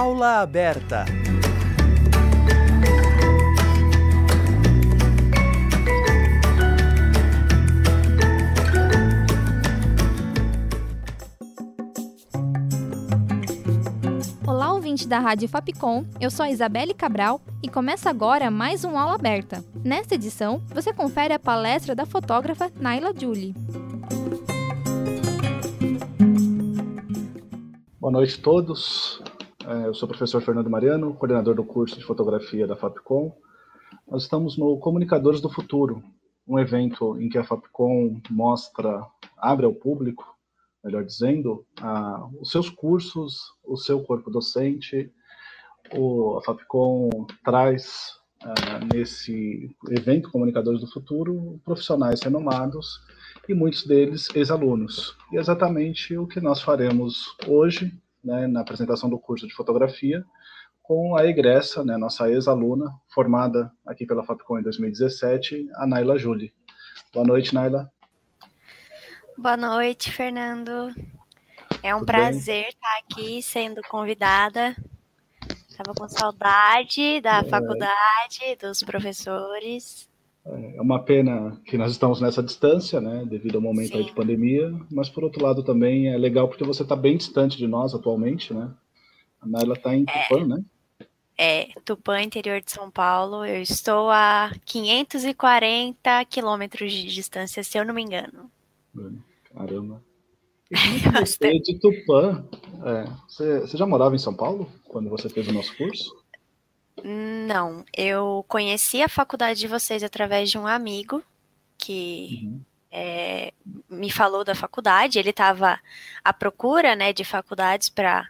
Aula aberta. Olá, ouvinte da Rádio Fapcom. Eu sou a Isabelle Cabral e começa agora mais um Aula Aberta. Nesta edição, você confere a palestra da fotógrafa Naila Julie. Boa noite a todos. É, eu sou o professor Fernando Mariano, coordenador do curso de fotografia da Fapcom. Nós estamos no Comunicadores do Futuro, um evento em que a Fapcom mostra, abre ao público, melhor dizendo, a, os seus cursos, o seu corpo docente. O, a Fapcom traz uh, nesse evento Comunicadores do Futuro profissionais renomados e muitos deles ex-alunos. E é exatamente o que nós faremos hoje, né, na apresentação do curso de fotografia, com a egressa, né, nossa ex-aluna, formada aqui pela Fapcom em 2017, a Naila Julie. Boa noite, Naila. Boa noite, Fernando. É um Tudo prazer bem? estar aqui sendo convidada. Estava com saudade da é. faculdade, dos professores. É uma pena que nós estamos nessa distância, né, devido ao momento de pandemia, mas por outro lado também é legal porque você está bem distante de nós atualmente, né? A Naila está em é, Tupã, né? É, Tupã, interior de São Paulo. Eu estou a 540 quilômetros de distância, se eu não me engano. Caramba. Você de Tupã, é, você, você já morava em São Paulo quando você fez o nosso curso? Não, eu conheci a faculdade de vocês através de um amigo que uhum. é, me falou da faculdade. Ele estava à procura, né, de faculdades para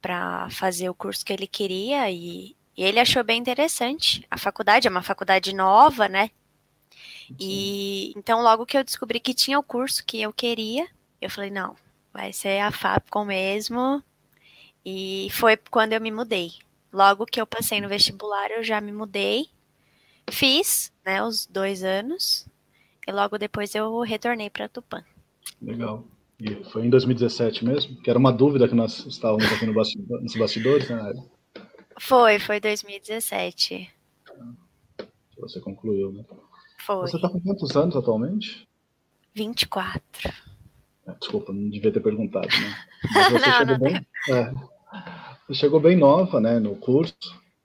para fazer o curso que ele queria e, e, ele achou bem interessante. A faculdade é uma faculdade nova, né? E então logo que eu descobri que tinha o curso que eu queria, eu falei não, vai ser a Fapcom mesmo. E foi quando eu me mudei. Logo que eu passei no vestibular, eu já me mudei. Fiz, né, os dois anos. E logo depois eu retornei para Tupã. Legal. E foi em 2017 mesmo? Que era uma dúvida que nós estávamos aqui no bastidor, nos bastidores, né? Foi, foi 2017. Você concluiu, né? Foi. Você está com quantos anos atualmente? 24. É, desculpa, não devia ter perguntado, né? Mas você não, chegou não bem. É, você chegou bem nova, né, no curso.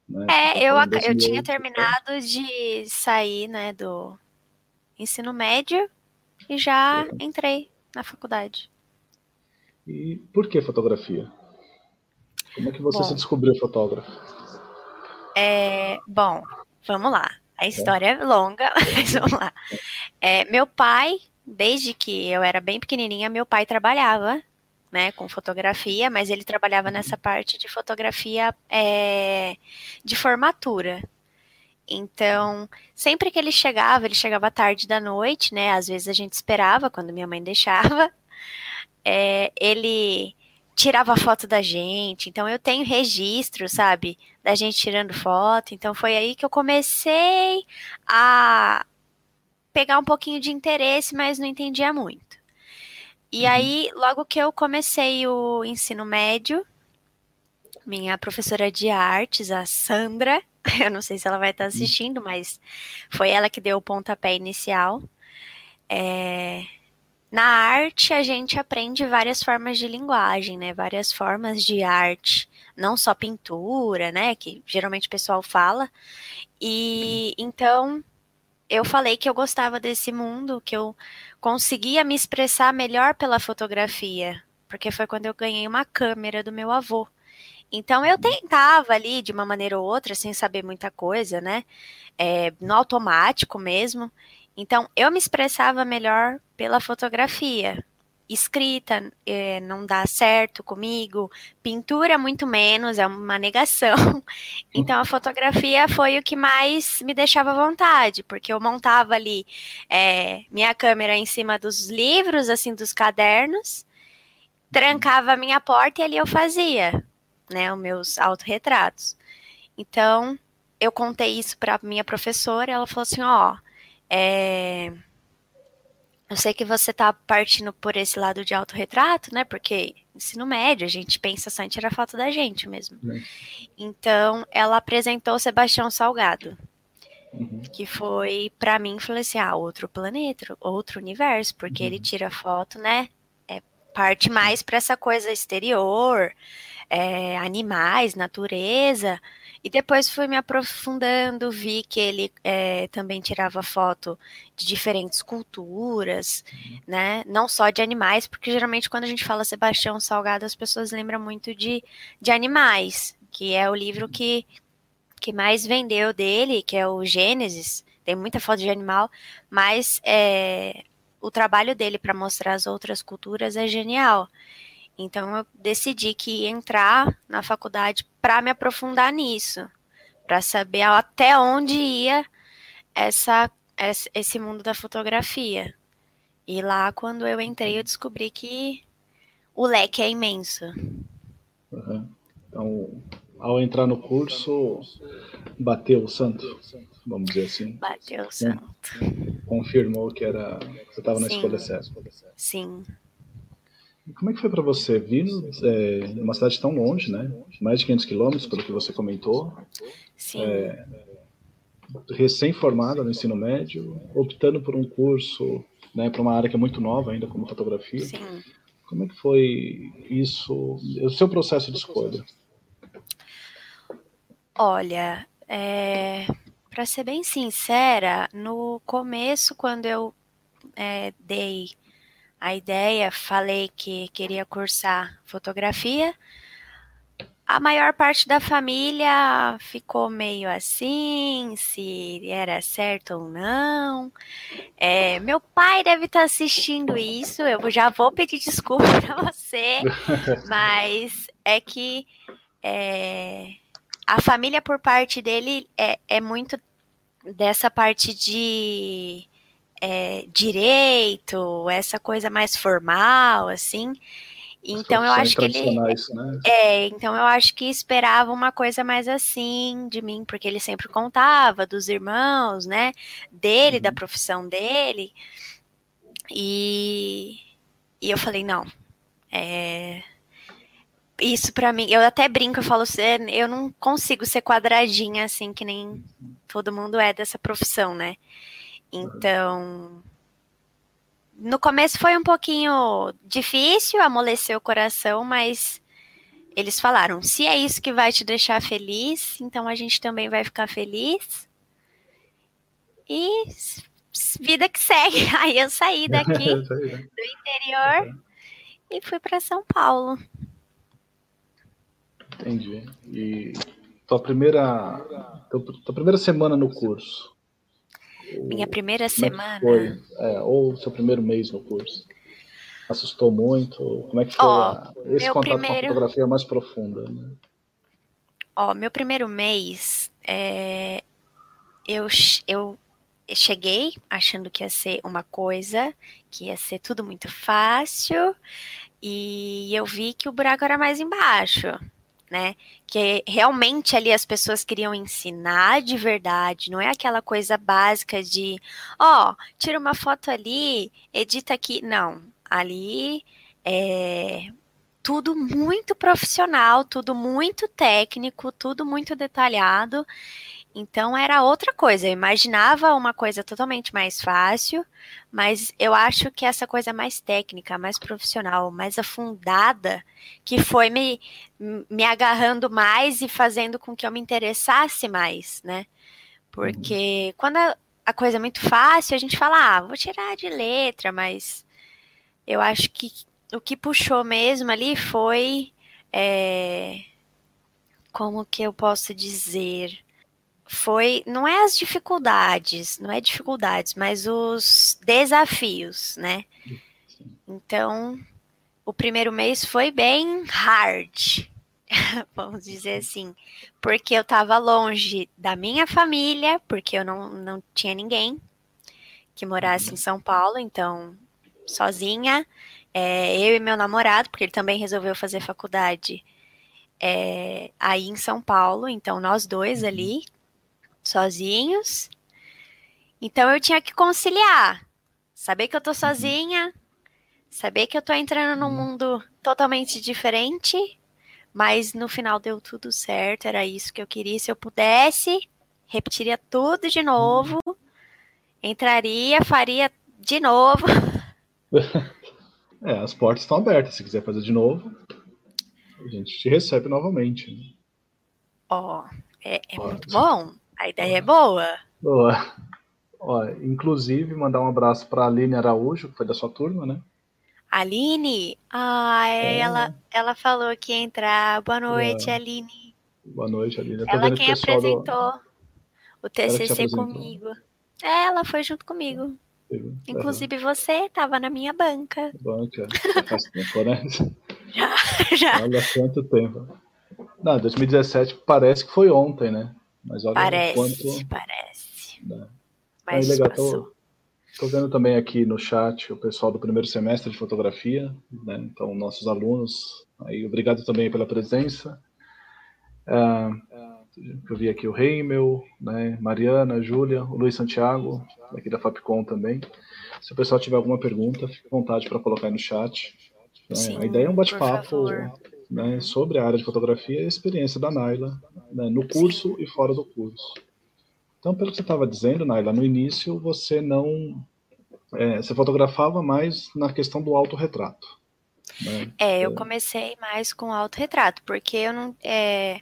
Né? É, eu, eu tinha terminado de sair, né, do ensino médio e já entrei na faculdade. E por que fotografia? Como é que você bom, se descobriu fotógrafo? É, bom, vamos lá. A é. história é, é longa, mas vamos lá. É, meu pai, desde que eu era bem pequenininha, meu pai trabalhava né, com fotografia, mas ele trabalhava nessa parte de fotografia é, de formatura. Então, sempre que ele chegava, ele chegava tarde da noite, né? Às vezes a gente esperava quando minha mãe deixava. É, ele tirava foto da gente. Então, eu tenho registro, sabe, da gente tirando foto. Então, foi aí que eu comecei a pegar um pouquinho de interesse, mas não entendia muito. E uhum. aí, logo que eu comecei o ensino médio, minha professora de artes, a Sandra, eu não sei se ela vai estar assistindo, mas foi ela que deu o pontapé inicial. É, na arte, a gente aprende várias formas de linguagem, né? Várias formas de arte, não só pintura, né? Que geralmente o pessoal fala. E então eu falei que eu gostava desse mundo, que eu conseguia me expressar melhor pela fotografia, porque foi quando eu ganhei uma câmera do meu avô. Então eu tentava ali de uma maneira ou outra, sem saber muita coisa, né? É, no automático mesmo. Então eu me expressava melhor pela fotografia escrita é, não dá certo comigo, pintura muito menos, é uma negação. Então a fotografia foi o que mais me deixava à vontade, porque eu montava ali é, minha câmera em cima dos livros, assim, dos cadernos, trancava a minha porta e ali eu fazia, né, os meus autorretratos. Então eu contei isso para minha professora, ela falou assim, ó, é, eu sei que você tá partindo por esse lado de autorretrato, né? Porque ensino médio, a gente pensa só em tirar foto da gente mesmo. É. Então, ela apresentou Sebastião Salgado, uhum. que foi, para mim, falei assim, ah, outro planeta, outro universo, porque uhum. ele tira foto, né, é parte mais para essa coisa exterior, é, animais, natureza, e depois fui me aprofundando, vi que ele é, também tirava foto de diferentes culturas, uhum. né? Não só de animais, porque geralmente quando a gente fala Sebastião Salgado, as pessoas lembram muito de, de animais, que é o livro que, que mais vendeu dele, que é o Gênesis. Tem muita foto de animal, mas é, o trabalho dele para mostrar as outras culturas é genial. Então eu decidi que ia entrar na faculdade para me aprofundar nisso, para saber até onde ia essa, esse mundo da fotografia. E lá, quando eu entrei, eu descobri que o leque é imenso. Uhum. Então, ao entrar no curso, bateu o santo, vamos dizer assim. Bateu o santo. Confirmou que era você estava na escolha certa. Sim. Como é que foi para você vindo é, uma cidade tão longe, né? Mais de 500 quilômetros, pelo que você comentou. Sim. É, Recém-formada no ensino médio, optando por um curso, né, para uma área que é muito nova ainda, como fotografia. Sim. Como é que foi isso, o seu processo de escolha? Olha, é, para ser bem sincera, no começo, quando eu é, dei a ideia, falei que queria cursar fotografia. A maior parte da família ficou meio assim, se era certo ou não. É, meu pai deve estar tá assistindo isso, eu já vou pedir desculpa para você, mas é que é, a família, por parte dele, é, é muito dessa parte de é, direito, essa coisa mais formal, assim. Então eu acho que ele né? é, então eu acho que esperava uma coisa mais assim de mim, porque ele sempre contava dos irmãos, né, dele, uhum. da profissão dele. E, e eu falei não, é, isso para mim, eu até brinco, eu falo, eu não consigo ser quadradinha assim que nem uhum. todo mundo é dessa profissão, né? Então, no começo foi um pouquinho difícil, amolecer o coração, mas eles falaram: se é isso que vai te deixar feliz, então a gente também vai ficar feliz. E vida que segue. Aí eu saí daqui do interior e fui para São Paulo. Entendi. E tua primeira, tua primeira semana no curso, minha primeira semana. Foi? É, ou seu primeiro mês no curso? Assustou muito? Como é que foi oh, esse contato primeiro... com a fotografia mais profunda? Né? Ó, oh, meu primeiro mês, é... eu, eu cheguei achando que ia ser uma coisa, que ia ser tudo muito fácil, e eu vi que o buraco era mais embaixo né? Que realmente ali as pessoas queriam ensinar de verdade, não é aquela coisa básica de, ó, oh, tira uma foto ali, edita aqui. Não, ali é tudo muito profissional, tudo muito técnico, tudo muito detalhado. Então era outra coisa. Eu imaginava uma coisa totalmente mais fácil, mas eu acho que essa coisa mais técnica, mais profissional, mais afundada, que foi me, me agarrando mais e fazendo com que eu me interessasse mais, né? Porque uhum. quando a, a, coisa é muito fácil, a gente fala, ah, vou tirar de letra, mas eu acho que o que puxou mesmo ali foi. É, como que eu posso dizer? Foi não é as dificuldades, não é dificuldades, mas os desafios, né? Então, o primeiro mês foi bem hard, vamos dizer assim, porque eu estava longe da minha família, porque eu não, não tinha ninguém que morasse em São Paulo, então sozinha, é, eu e meu namorado, porque ele também resolveu fazer faculdade é, aí em São Paulo, então nós dois uhum. ali sozinhos. Então eu tinha que conciliar. Saber que eu tô sozinha, Saber que eu tô entrando num uhum. mundo totalmente diferente, mas no final deu tudo certo, era isso que eu queria. Se eu pudesse, repetiria tudo de novo, entraria, faria de novo. É, as portas estão abertas. Se quiser fazer de novo, a gente te recebe novamente. Ó, oh, é, é muito bom. A ideia é boa. Boa. Ó, inclusive, mandar um abraço para a Aline Araújo, que foi da sua turma, né? Aline? Ah, é. ela, ela falou que ia entrar. Boa noite, é. Aline. Boa noite, Aline. ela quem apresentou do... o TCC comigo. É, ela foi junto comigo. Inclusive você estava na minha banca. Banca, faz tempo, né? Já, já. Olha quanto tempo. Não, 2017 parece que foi ontem, né? Mas olha parece, quanto... parece. Né? Mas Aí, legal, tô, tô, vendo também aqui no chat o pessoal do primeiro semestre de fotografia, né? Então, nossos alunos. Aí, obrigado também pela presença. Uh, eu vi aqui o Reimel, né, Mariana, Júlia, o Luiz Santiago, aqui da Fapcom também. Se o pessoal tiver alguma pergunta, fique à vontade para colocar aí no chat. Né? Sim, a ideia é um bate-papo né, sobre a área de fotografia e a experiência da Naila né, no curso e fora do curso. Então, pelo que você estava dizendo, Naila, no início você não. É, você fotografava mais na questão do autorretrato. Né? É, eu é. comecei mais com autorretrato, porque eu não. É,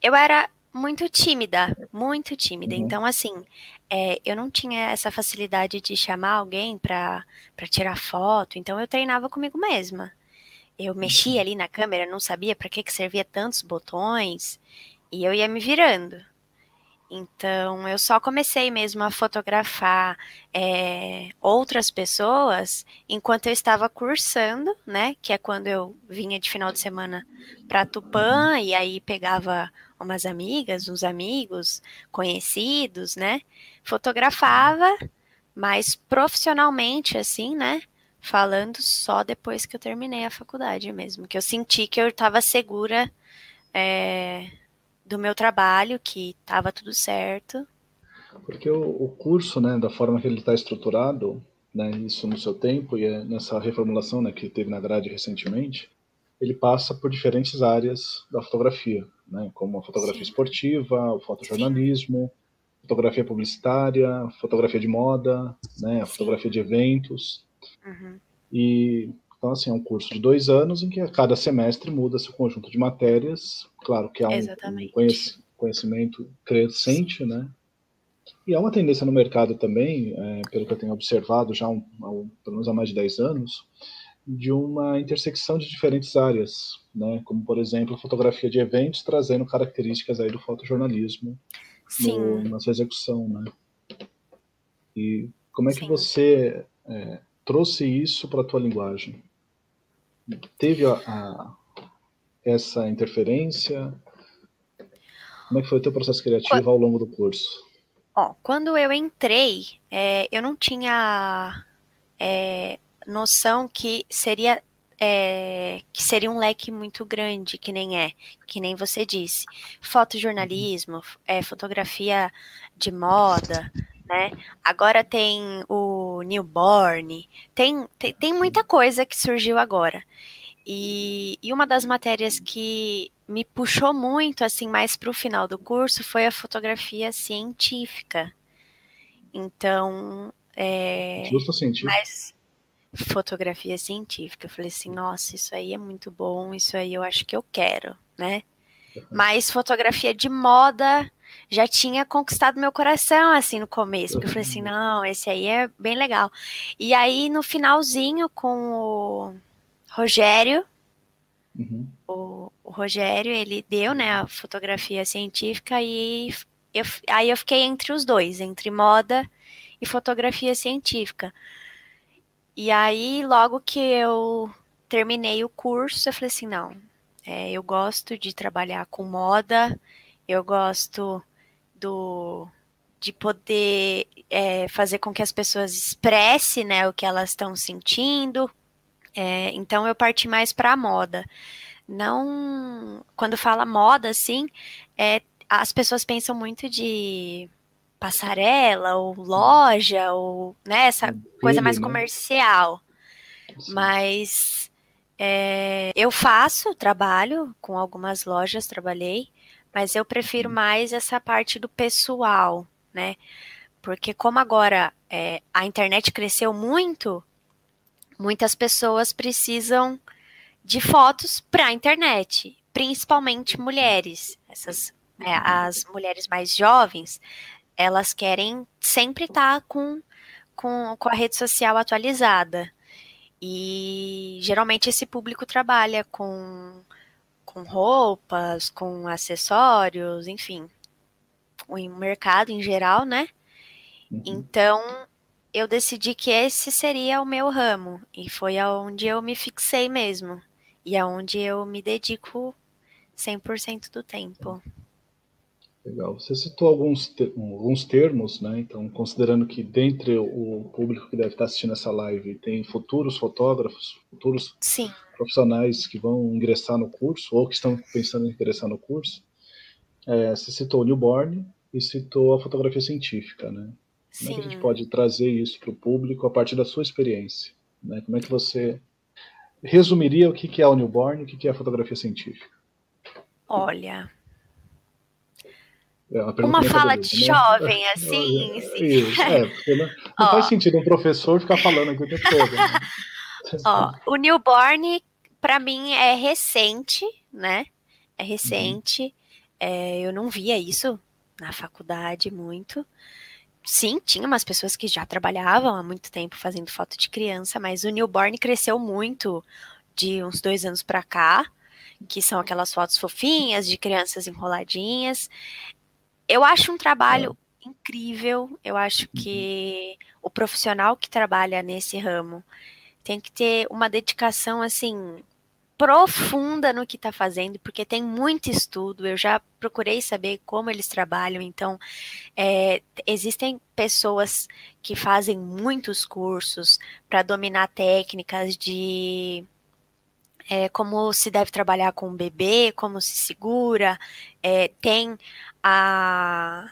eu era muito tímida, muito tímida. Uhum. Então, assim, é, eu não tinha essa facilidade de chamar alguém para tirar foto, então eu treinava comigo mesma. Eu mexia uhum. ali na câmera, não sabia para que, que servia tantos botões, e eu ia me virando. Então, eu só comecei mesmo a fotografar é, outras pessoas enquanto eu estava cursando, né? Que é quando eu vinha de final de semana para Tupã uhum. e aí pegava umas amigas, uns amigos conhecidos, né? Fotografava, mas profissionalmente, assim, né? Falando só depois que eu terminei a faculdade mesmo, que eu senti que eu estava segura é, do meu trabalho, que estava tudo certo. Porque o, o, curso, né, da forma que ele está estruturado, né, isso no seu tempo e é nessa reformulação, né, que teve na grade recentemente, ele passa por diferentes áreas da fotografia, né, como a fotografia Sim. esportiva, o fotojornalismo, Sim. fotografia publicitária, fotografia de moda, né, a Sim. fotografia de eventos. Uhum. E então assim é um curso de dois anos em que a cada semestre muda seu conjunto de matérias. Claro que há um, conhecimento crescente, né? E há uma tendência no mercado também, é, pelo que eu tenho observado já um, um, pelo menos há mais de 10 anos, de uma intersecção de diferentes áreas, né? como, por exemplo, a fotografia de eventos trazendo características aí do fotojornalismo no, na sua execução. Né? E como é que Sim. você é, trouxe isso para a tua linguagem? Teve a, a, essa interferência? Como é que foi o teu processo criativo ao longo do curso? Ó, quando eu entrei, é, eu não tinha é, noção que seria é, que seria um leque muito grande, que nem é, que nem você disse. Fotojornalismo, é, fotografia de moda, né? Agora tem o newborn, tem, tem, tem muita coisa que surgiu agora. E, e uma das matérias que me puxou muito, assim, mais para o final do curso foi a fotografia científica. Então, é, Justo científica. Mas, fotografia científica. Eu falei assim, nossa, isso aí é muito bom, isso aí eu acho que eu quero, né? Uhum. Mas fotografia de moda já tinha conquistado meu coração, assim, no começo. Porque eu falei assim, não, esse aí é bem legal. E aí, no finalzinho, com o Rogério, uhum. o, o, Rogério, ele deu, né, a fotografia científica e eu, aí eu fiquei entre os dois, entre moda e fotografia científica. E aí, logo que eu terminei o curso, eu falei assim: não, é, eu gosto de trabalhar com moda, eu gosto do de poder é, fazer com que as pessoas expressem né, o que elas estão sentindo. É, então eu parti mais para a moda. Não, quando fala moda, assim, é, as pessoas pensam muito de passarela ou loja ou né, essa coisa mais né? comercial. Mas é, eu faço, trabalho com algumas lojas, trabalhei, mas eu prefiro mais essa parte do pessoal, né? Porque como agora é, a internet cresceu muito, muitas pessoas precisam de fotos para a internet, principalmente mulheres. Essas, é, as mulheres mais jovens, elas querem sempre estar tá com, com, com a rede social atualizada. E geralmente esse público trabalha com, com roupas, com acessórios, enfim, o mercado em geral, né? Uhum. Então eu decidi que esse seria o meu ramo e foi aonde eu me fixei mesmo e aonde eu me dedico 100% do tempo. Legal. Você citou alguns, alguns termos, né? Então, considerando que dentre o público que deve estar assistindo essa live tem futuros fotógrafos, futuros Sim. Profissionais que vão ingressar no curso ou que estão pensando em ingressar no curso, é, você citou o newborn e citou a fotografia científica, né? Sim. Como é que a gente pode trazer isso para o público a partir da sua experiência? Né? Como é que você resumiria o que é o newborn e o que é a fotografia científica? Olha, é uma, uma fala de né? jovem, assim, sim. Isso, é, porque não, não faz sentido um professor ficar falando aqui o tempo todo. Né? Ó, o newborn, para mim, é recente, né? É recente. Uhum. É, eu não via isso na faculdade muito. Sim, tinha umas pessoas que já trabalhavam há muito tempo fazendo foto de criança, mas o newborn cresceu muito de uns dois anos para cá, que são aquelas fotos fofinhas de crianças enroladinhas. Eu acho um trabalho incrível. Eu acho uhum. que o profissional que trabalha nesse ramo tem que ter uma dedicação assim profunda no que está fazendo, porque tem muito estudo. Eu já procurei saber como eles trabalham. Então, é, existem pessoas que fazem muitos cursos para dominar técnicas de é, como se deve trabalhar com o bebê, como se segura, é, tem a,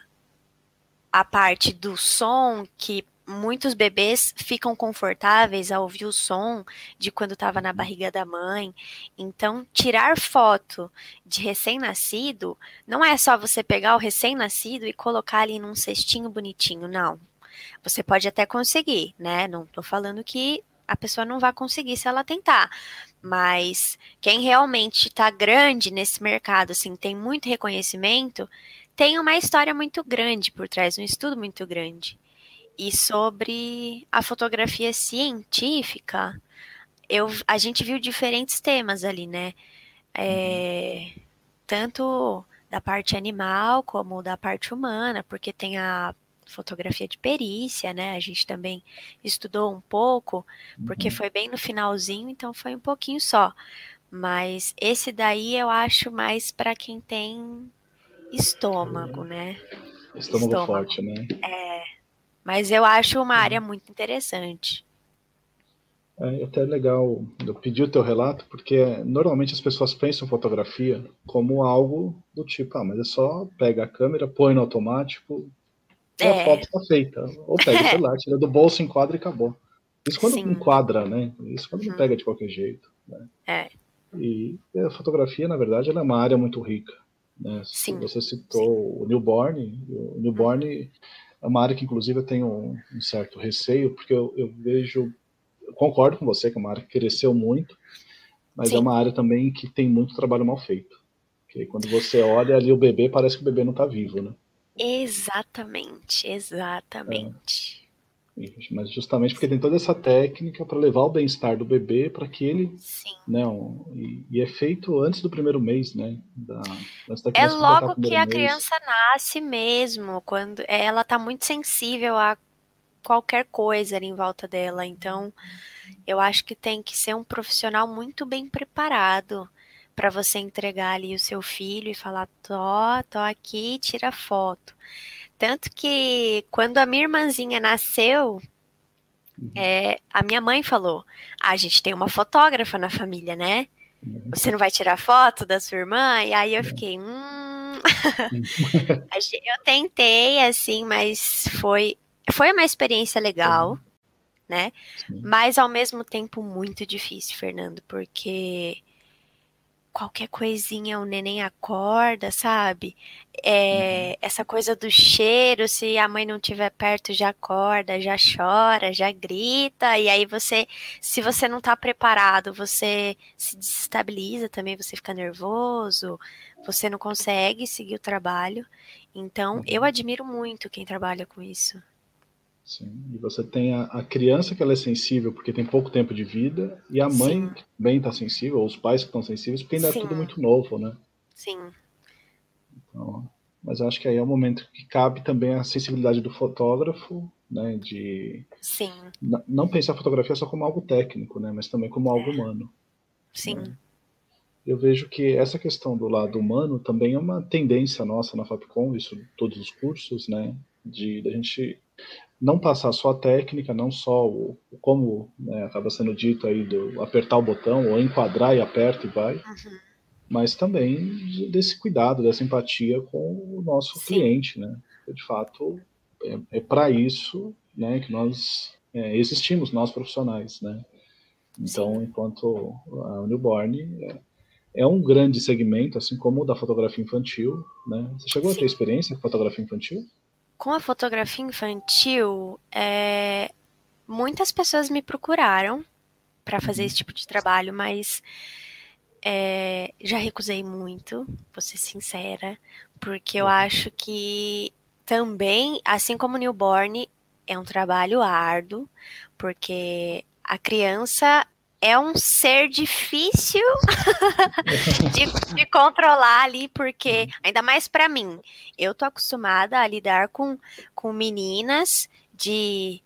a parte do som que muitos bebês ficam confortáveis a ouvir o som de quando estava na barriga da mãe. Então, tirar foto de recém-nascido não é só você pegar o recém-nascido e colocar ali num cestinho bonitinho, não. Você pode até conseguir, né? Não estou falando que a pessoa não vai conseguir se ela tentar. Mas quem realmente está grande nesse mercado, assim, tem muito reconhecimento, tem uma história muito grande por trás, um estudo muito grande. E sobre a fotografia científica, eu, a gente viu diferentes temas ali, né? É, tanto da parte animal como da parte humana, porque tem a fotografia de perícia, né? A gente também estudou um pouco, porque uhum. foi bem no finalzinho, então foi um pouquinho só. Mas esse daí eu acho mais para quem tem estômago, né? Estômago, estômago, forte, né? É. Mas eu acho uma área uhum. muito interessante. É até legal eu pedi o teu relato, porque normalmente as pessoas pensam fotografia como algo do tipo, ah, mas é só pega a câmera, põe no automático, é. a foto está feita. Ou pega o celular, tira do bolso, enquadra e acabou. Isso quando Sim. enquadra, né? Isso quando uhum. não pega de qualquer jeito. Né? É. E a fotografia, na verdade, ela é uma área muito rica. Né? Sim. Você citou Sim. o newborn. O newborn uhum. É uma área que, inclusive, eu tenho um, um certo receio, porque eu, eu, vejo, eu concordo com você que é uma área que cresceu muito, mas é Sim. é uma área também que tem muito trabalho mal feito. Porque quando você olha ali o bebê, parece que o bebê não está vivo, né? Exatamente, exatamente. É. Mas justamente porque tem toda essa técnica para levar o bem-estar do bebê para que ele. Sim. Né, um, e, e, é feito antes do primeiro mês, né? Da, é logo que a mês. criança nasce mesmo, quando ela está muito sensível a qualquer coisa ali em volta dela. Então, eu acho que tem que ser um profissional muito bem preparado para você entregar ali o seu filho e falar: tô, tô aqui, tira foto. Tanto que quando a minha irmãzinha nasceu, uhum. é, a minha mãe falou: ah, a gente tem uma fotógrafa na família, né? Uhum. Você não vai tirar foto da sua irmã? E aí eu fiquei, hum. eu tentei, assim, mas foi, foi uma experiência legal. né? Sim. Mas ao mesmo tempo muito difícil, Fernando, porque qualquer coisinha o neném acorda, sabe? É, uhum. Essa coisa do cheiro, se a mãe não estiver perto, já acorda, já chora, já grita, e aí você, se você não tá preparado, você se desestabiliza também, você fica nervoso, você não consegue seguir o trabalho. Então, eu uhum. admiro muito quem trabalha com isso. Sim. E você tem a, a, criança que ela é sensível porque tem pouco tempo de vida, e a mãe Sim. que também está sensível, ou os pais que estão sensíveis, porque ainda Sim. é tudo muito novo, né? Sim. Então, mas acho que aí é o momento que cabe também a sensibilidade do fotógrafo, né? De Sim. não pensar a fotografia só como algo técnico, né? Mas também como algo é. humano. Sim. Né? Eu vejo que essa questão do lado humano também é uma tendência nossa na Fapcom, isso todos os cursos, né? De, de a gente não passar só a técnica, não só o, como né, acaba sendo dito aí do apertar o botão ou enquadrar e aperta e vai, uhum. mas também desse cuidado, dessa empatia com o nosso Sim. cliente, né? De fato, é, é para isso, né, que nós é, existimos, nós profissionais, né? Então, Sim. enquanto a Newborn é, é, um grande segmento, assim como o da fotografia infantil, né? Você chegou Sim. a ter experiência com fotografia infantil? Com a fotografia infantil, é, muitas pessoas me procuraram para fazer uhum. esse tipo de trabalho, mas é, já recusei muito, vou ser sincera, porque eu uhum. acho que também, assim como newborn, é um trabalho árduo, porque a criança é um ser difícil de, de, controlar ali, porque, ainda mais para mim, eu tô acostumada a lidar com, com meninas de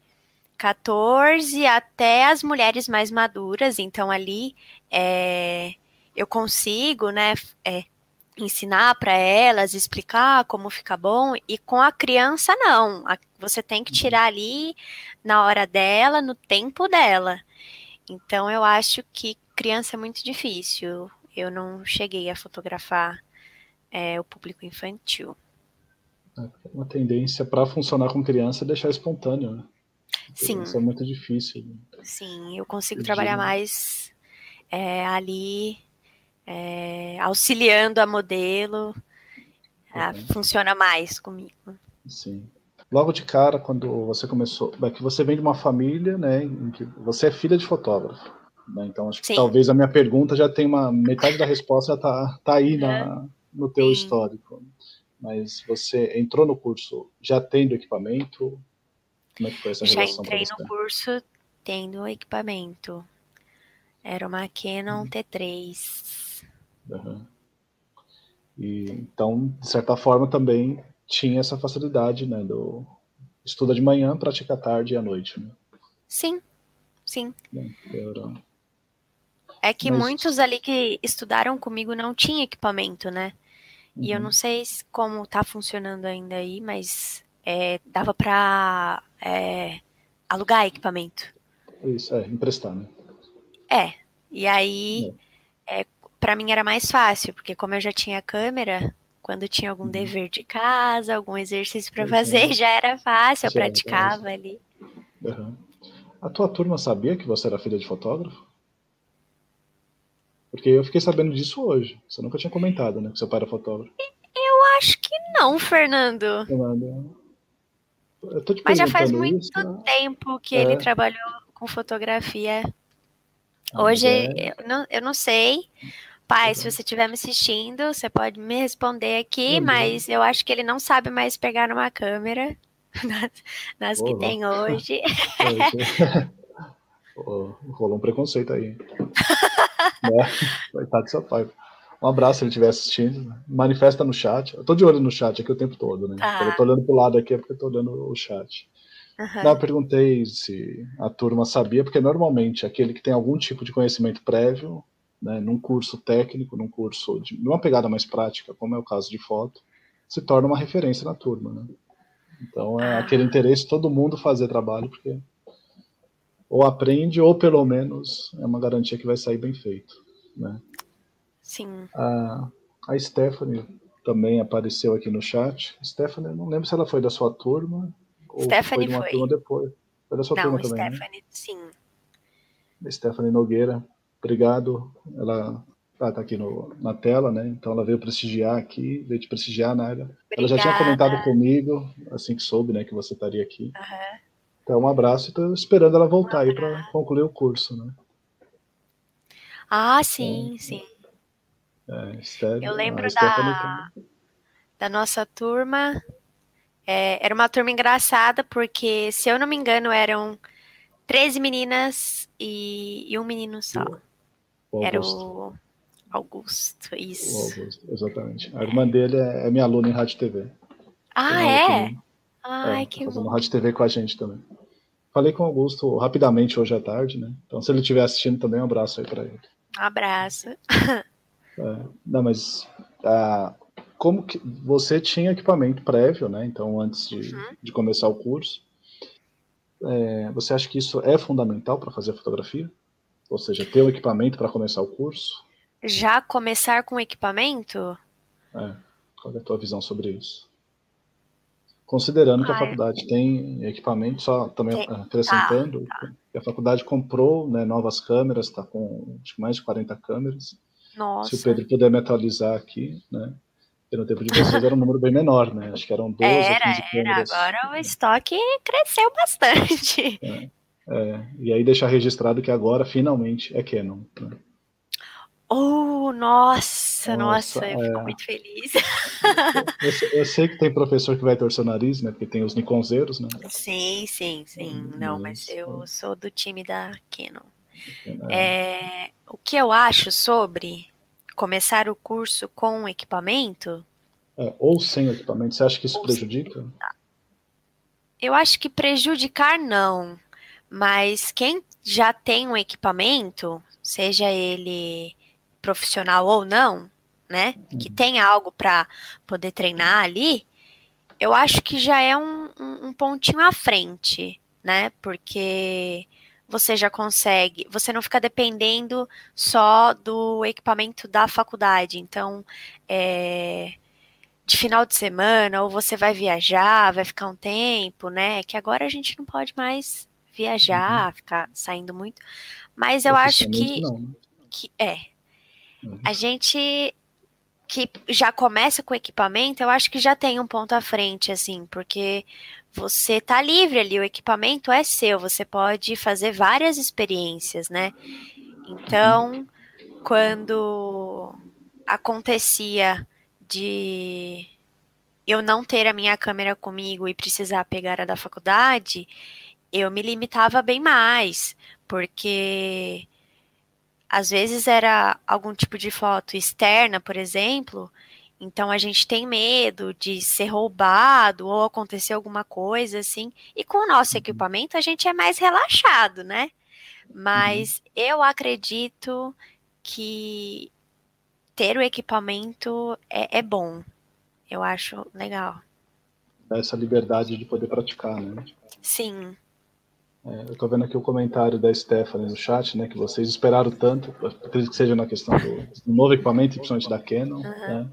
14 até as mulheres mais maduras, então ali é, eu consigo, né, é, ensinar para elas, explicar como fica bom, e com a criança não, você tem que tirar ali na hora dela, no tempo dela. Então eu acho que criança é muito difícil. Eu não cheguei a fotografar é, o público infantil. É, uma tendência para funcionar com criança é deixar espontâneo, né? Sim. Isso é muito difícil. Sim, eu consigo trabalhar mais é, ali, é, auxiliando a modelo. Uhum. funciona mais comigo. Sim logo de cara, quando você começou, é que você vem de uma família, né, em que você é filha de fotógrafo. Né, então, acho que Sim. talvez a minha pergunta já tem uma metade da resposta tá, tá aí na, no teu Sim. histórico. Mas você entrou no curso já tendo equipamento? Como é que foi essa já relação entrei no curso tendo equipamento. Era uma Canon hum. T3. Uhum. E, então, de certa forma, também tinha essa facilidade, né, do estuda de manhã, pratica à tarde e à noite, né? Sim, sim. Era... É que Mas... muitos ali que estudaram comigo não tinham equipamento, né? Uhum. E eu uhum. não sei como tá funcionando ainda aí, mas é, dava para é, alugar equipamento. Isso, é, emprestar, né? É, e aí, é. é para mim era mais fácil, porque como eu já tinha câmera, quando tinha algum uhum. dever de casa, algum exercício para fazer, já era fácil, eu praticava ali. Uhum. A tua turma sabia que você era filha de fotógrafo? Porque eu fiquei sabendo disso hoje. Você nunca tinha comentado, né? Que seu pai era fotógrafo. Eu acho que não, Fernando. Fernando. Mas já faz muito isso, né? tempo que é. ele trabalhou com fotografia. Ah, hoje é... eu, não, eu não sei, Pai, se você estiver me assistindo, você pode me responder aqui, uhum. mas eu acho que ele não sabe mais pegar numa câmera nas, nas que tem hoje. oh, rolou um preconceito aí. né? Coitado do seu pai. Um abraço se ele estiver assistindo. Manifesta no chat. Eu tô de olho no chat aqui o tempo todo, né? Tá. Eu tô olhando pro lado aqui é porque eu tô olhando o chat. Uhum. Não, eu perguntei se a turma sabia, porque normalmente aquele que tem algum tipo de conhecimento prévio né, num curso técnico, num curso de uma pegada mais prática, como é o caso de foto, se torna uma referência na turma. Né? Então é aquele interesse de todo mundo fazer trabalho, porque ou aprende, ou pelo menos é uma garantia que vai sair bem feito. Né? Sim. A, a Stephanie também apareceu aqui no chat. Stephanie, não lembro se ela foi da sua turma ou Stephanie foi de uma foi. turma depois. Foi da sua Não, turma também, né? Stephanie, sim. Stephanie Nogueira, obrigado. Ela ah, tá aqui no, na tela, né? Então ela veio prestigiar aqui, veio te prestigiar, Nália. Ela já tinha comentado comigo, assim que soube, né, que você estaria aqui. Aham. Então um abraço e tô esperando ela voltar aí para concluir o curso, né? Ah, sim, sim. É, Steph- Eu lembro a Stephanie da, da nossa turma. É, era uma turma engraçada, porque, se eu não me engano, eram 13 meninas e, e um menino só. O Era o Augusto, o isso. Augusto, exatamente. A irmã dele é, é minha aluna em Rádio TV. Ah, é? Ai, É, que tá fazendo bom. Rádio TV com a gente também. Falei com o Augusto rapidamente hoje à tarde, né? Então, se ele estiver assistindo também, um abraço aí para ele. Um abraço. É, não, mas ah, como que você tinha equipamento prévio, né? Então, antes de, Uhum. de começar o curso, é, você acha que isso é fundamental para fazer fotografia? Ou seja, ter o equipamento para começar o curso? Já começar com equipamento? É, qual é a tua visão sobre isso? Considerando que a Ah, faculdade tem equipamento, só também Tem- tá, acrescentando, que a faculdade comprou né, novas câmeras, está com mais de 40 câmeras. Nossa. Se o Pedro puder me atualizar aqui, né? Porque no tempo de vocês era um número bem menor, né? Acho que eram 12 ou Era, 15 era. câmeras. Agora o estoque cresceu bastante. É, e aí deixar registrado que agora finalmente é Canon. né? Oh, nossa, Nossa, nossa, eu é. fico muito feliz. Eu, sei- eu sei que tem professor que vai torcer o nariz, né? Porque tem os Nikonzeiros, né? Sim, sim, sim. Não, mas eu sou do time da Canon. É, É, o que eu acho sobre começar o curso com equipamento, é, ou sem equipamento, você acha que isso Ou sem prejudica? eu acho que prejudicar não, mas quem já tem um equipamento, seja ele profissional ou não, né, que Uhum. tenha algo para poder treinar ali, eu acho que já é um, um- um pontinho à frente, né, porque você já consegue, você não fica dependendo só do equipamento da faculdade, então, é, de final de semana, ou você vai viajar, vai ficar um tempo, né? Que agora a gente não pode mais viajar, ficar saindo muito. Mas eu acho que, Não, né? que é. Uhum. A gente que já começa com equipamento, eu acho que já tem um ponto à frente, assim, porque você tá livre ali, o equipamento é seu, você pode fazer várias experiências, né? Então, quando acontecia de eu não ter a minha câmera comigo e precisar pegar a da faculdade, eu me limitava bem mais, porque às vezes era algum tipo de foto externa, por exemplo, então a gente tem medo de ser roubado ou acontecer alguma coisa assim. E com o nosso equipamento a gente é mais relaxado, né? Mas eu acredito que ter o equipamento é, é bom. Eu acho legal. Essa liberdade de poder praticar, né? Sim. É, eu tô vendo aqui o comentário da Stephanie no chat, né? Que vocês esperaram tanto, acredito que seja na questão do, do novo equipamento, principalmente da Canon, né?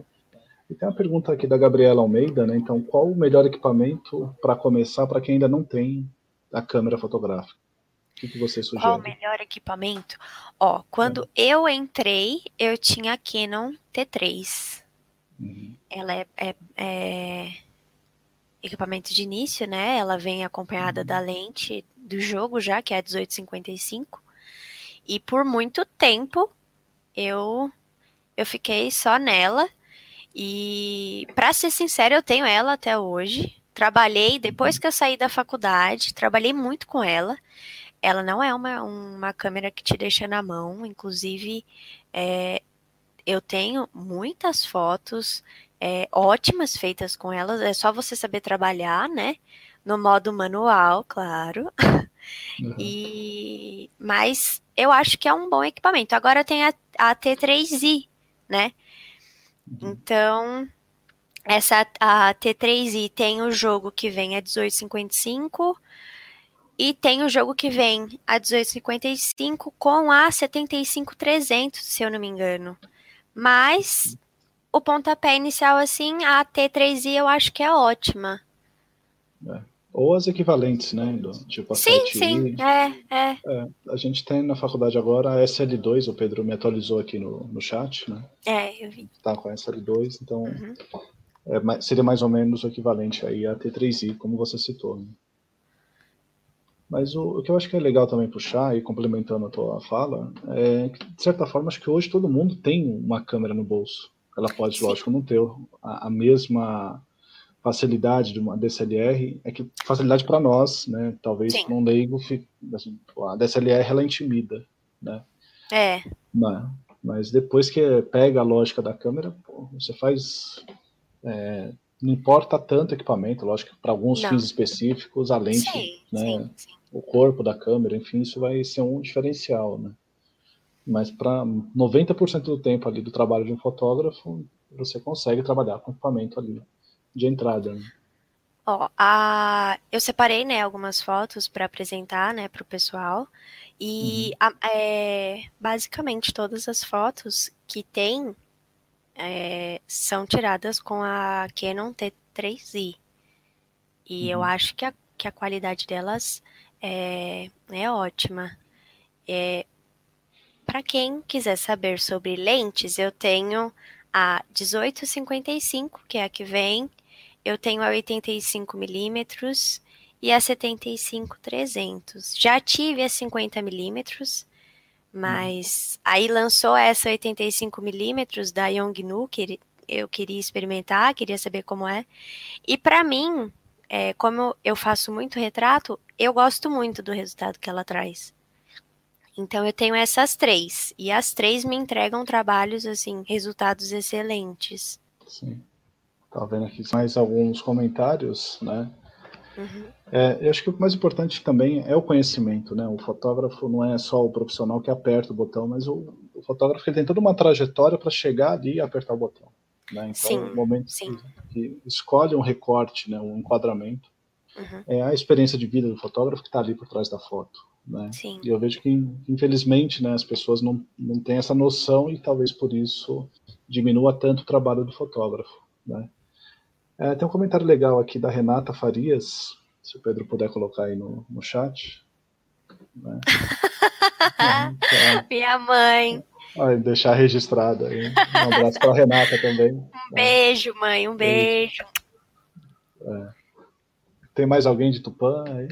E tem uma pergunta aqui da Gabriela Almeida, né? Então, qual o melhor equipamento para começar para quem ainda não tem a câmera fotográfica? O que, que você sugere? Qual o melhor equipamento? Ó, quando eu entrei, eu tinha a Canon T3. Uhum. Ela é, é- é equipamento de início, né? Ela vem acompanhada da lente do jogo já, que é a 1855. E por muito tempo eu eu fiquei só nela. E para ser sincera, eu tenho ela até hoje. Trabalhei depois que eu saí da faculdade, trabalhei muito com ela. Ela não é uma, uma câmera que te deixa na mão, inclusive é, eu tenho muitas fotos é, ótimas feitas com elas, é só você saber trabalhar, né? No modo manual, claro. Uhum. E mas eu acho que é um bom equipamento. Agora tem a, a T3i, né? Uhum. Então, essa a T3i tem o jogo que vem a 1855 e tem o jogo que vem a 1855 com a 75300, se eu não me engano. Mas o pontapé inicial assim, a T3i eu acho que é ótima. Ou as equivalentes, né? Do, tipo a sim, sim, é, é, é. A gente tem na faculdade agora a SL2, o Pedro me atualizou aqui no, no chat, né? É, eu vi. Tá com a SL2, então uhum. é, seria mais ou menos o equivalente aí a T3i, como você citou. Né? Mas o, o, que eu acho que é legal também puxar, e complementando a tua fala, é que, de certa forma, acho que hoje todo mundo tem uma câmera no bolso. Ela pode, Sim. lógico, não ter a, a, mesma facilidade de uma DSLR, é que facilidade para nós, né? Talvez Sim. não leigo, assim, a DSLR ela intimida, né? É. Mas, mas depois que pega a lógica da câmera, pô, você faz é, não importa tanto equipamento, lógico para alguns não. fins específicos, a lente, sim, né, sim, sim. o corpo da câmera, enfim, isso vai ser um diferencial, né? Mas para 90% do tempo ali do trabalho de um fotógrafo, você consegue trabalhar com equipamento ali de entrada. Né? Ó, a... eu separei, né, algumas fotos para apresentar, né, para o pessoal. E uhum. a, é, basicamente todas as fotos que tem é, são tiradas com a Canon T3i. E uhum. eu acho que a, que a qualidade delas é, é ótima. É, Para quem quiser saber sobre lentes, eu tenho a 1855, que é a que vem, eu tenho a 85 milímetros e a 75 300. Já tive a 50 milímetros, mas aí lançou essa 85mm da Yongnu, que eu queria experimentar, queria saber como é. E para mim, é, como eu faço muito retrato, eu gosto muito do resultado que ela traz. Então eu tenho essas três e as três me entregam trabalhos assim, resultados excelentes. Sim. Tá vendo aqui mais alguns comentários, né? Uhum. É, eu acho que o mais importante também é o conhecimento, né? O fotógrafo não é só o profissional que aperta o botão, mas o, o fotógrafo ele tem toda uma trajetória para chegar ali e apertar o botão. Né? Então, sim, o momento sim. Que, escolhe um recorte, né, um enquadramento, uhum. é a experiência de vida do fotógrafo que está ali por trás da foto. Né? Sim. E eu vejo que, infelizmente, né, as pessoas não, não têm essa noção e talvez por isso diminua tanto o trabalho do fotógrafo. Né? É, tem um comentário legal aqui da Renata Farias, se o Pedro puder colocar aí no, no chat. Né? então, Minha mãe. Deixar registrado aí. Um abraço para a Renata também. Um beijo, mãe, um beijo. É. Tem mais alguém de Tupã aí?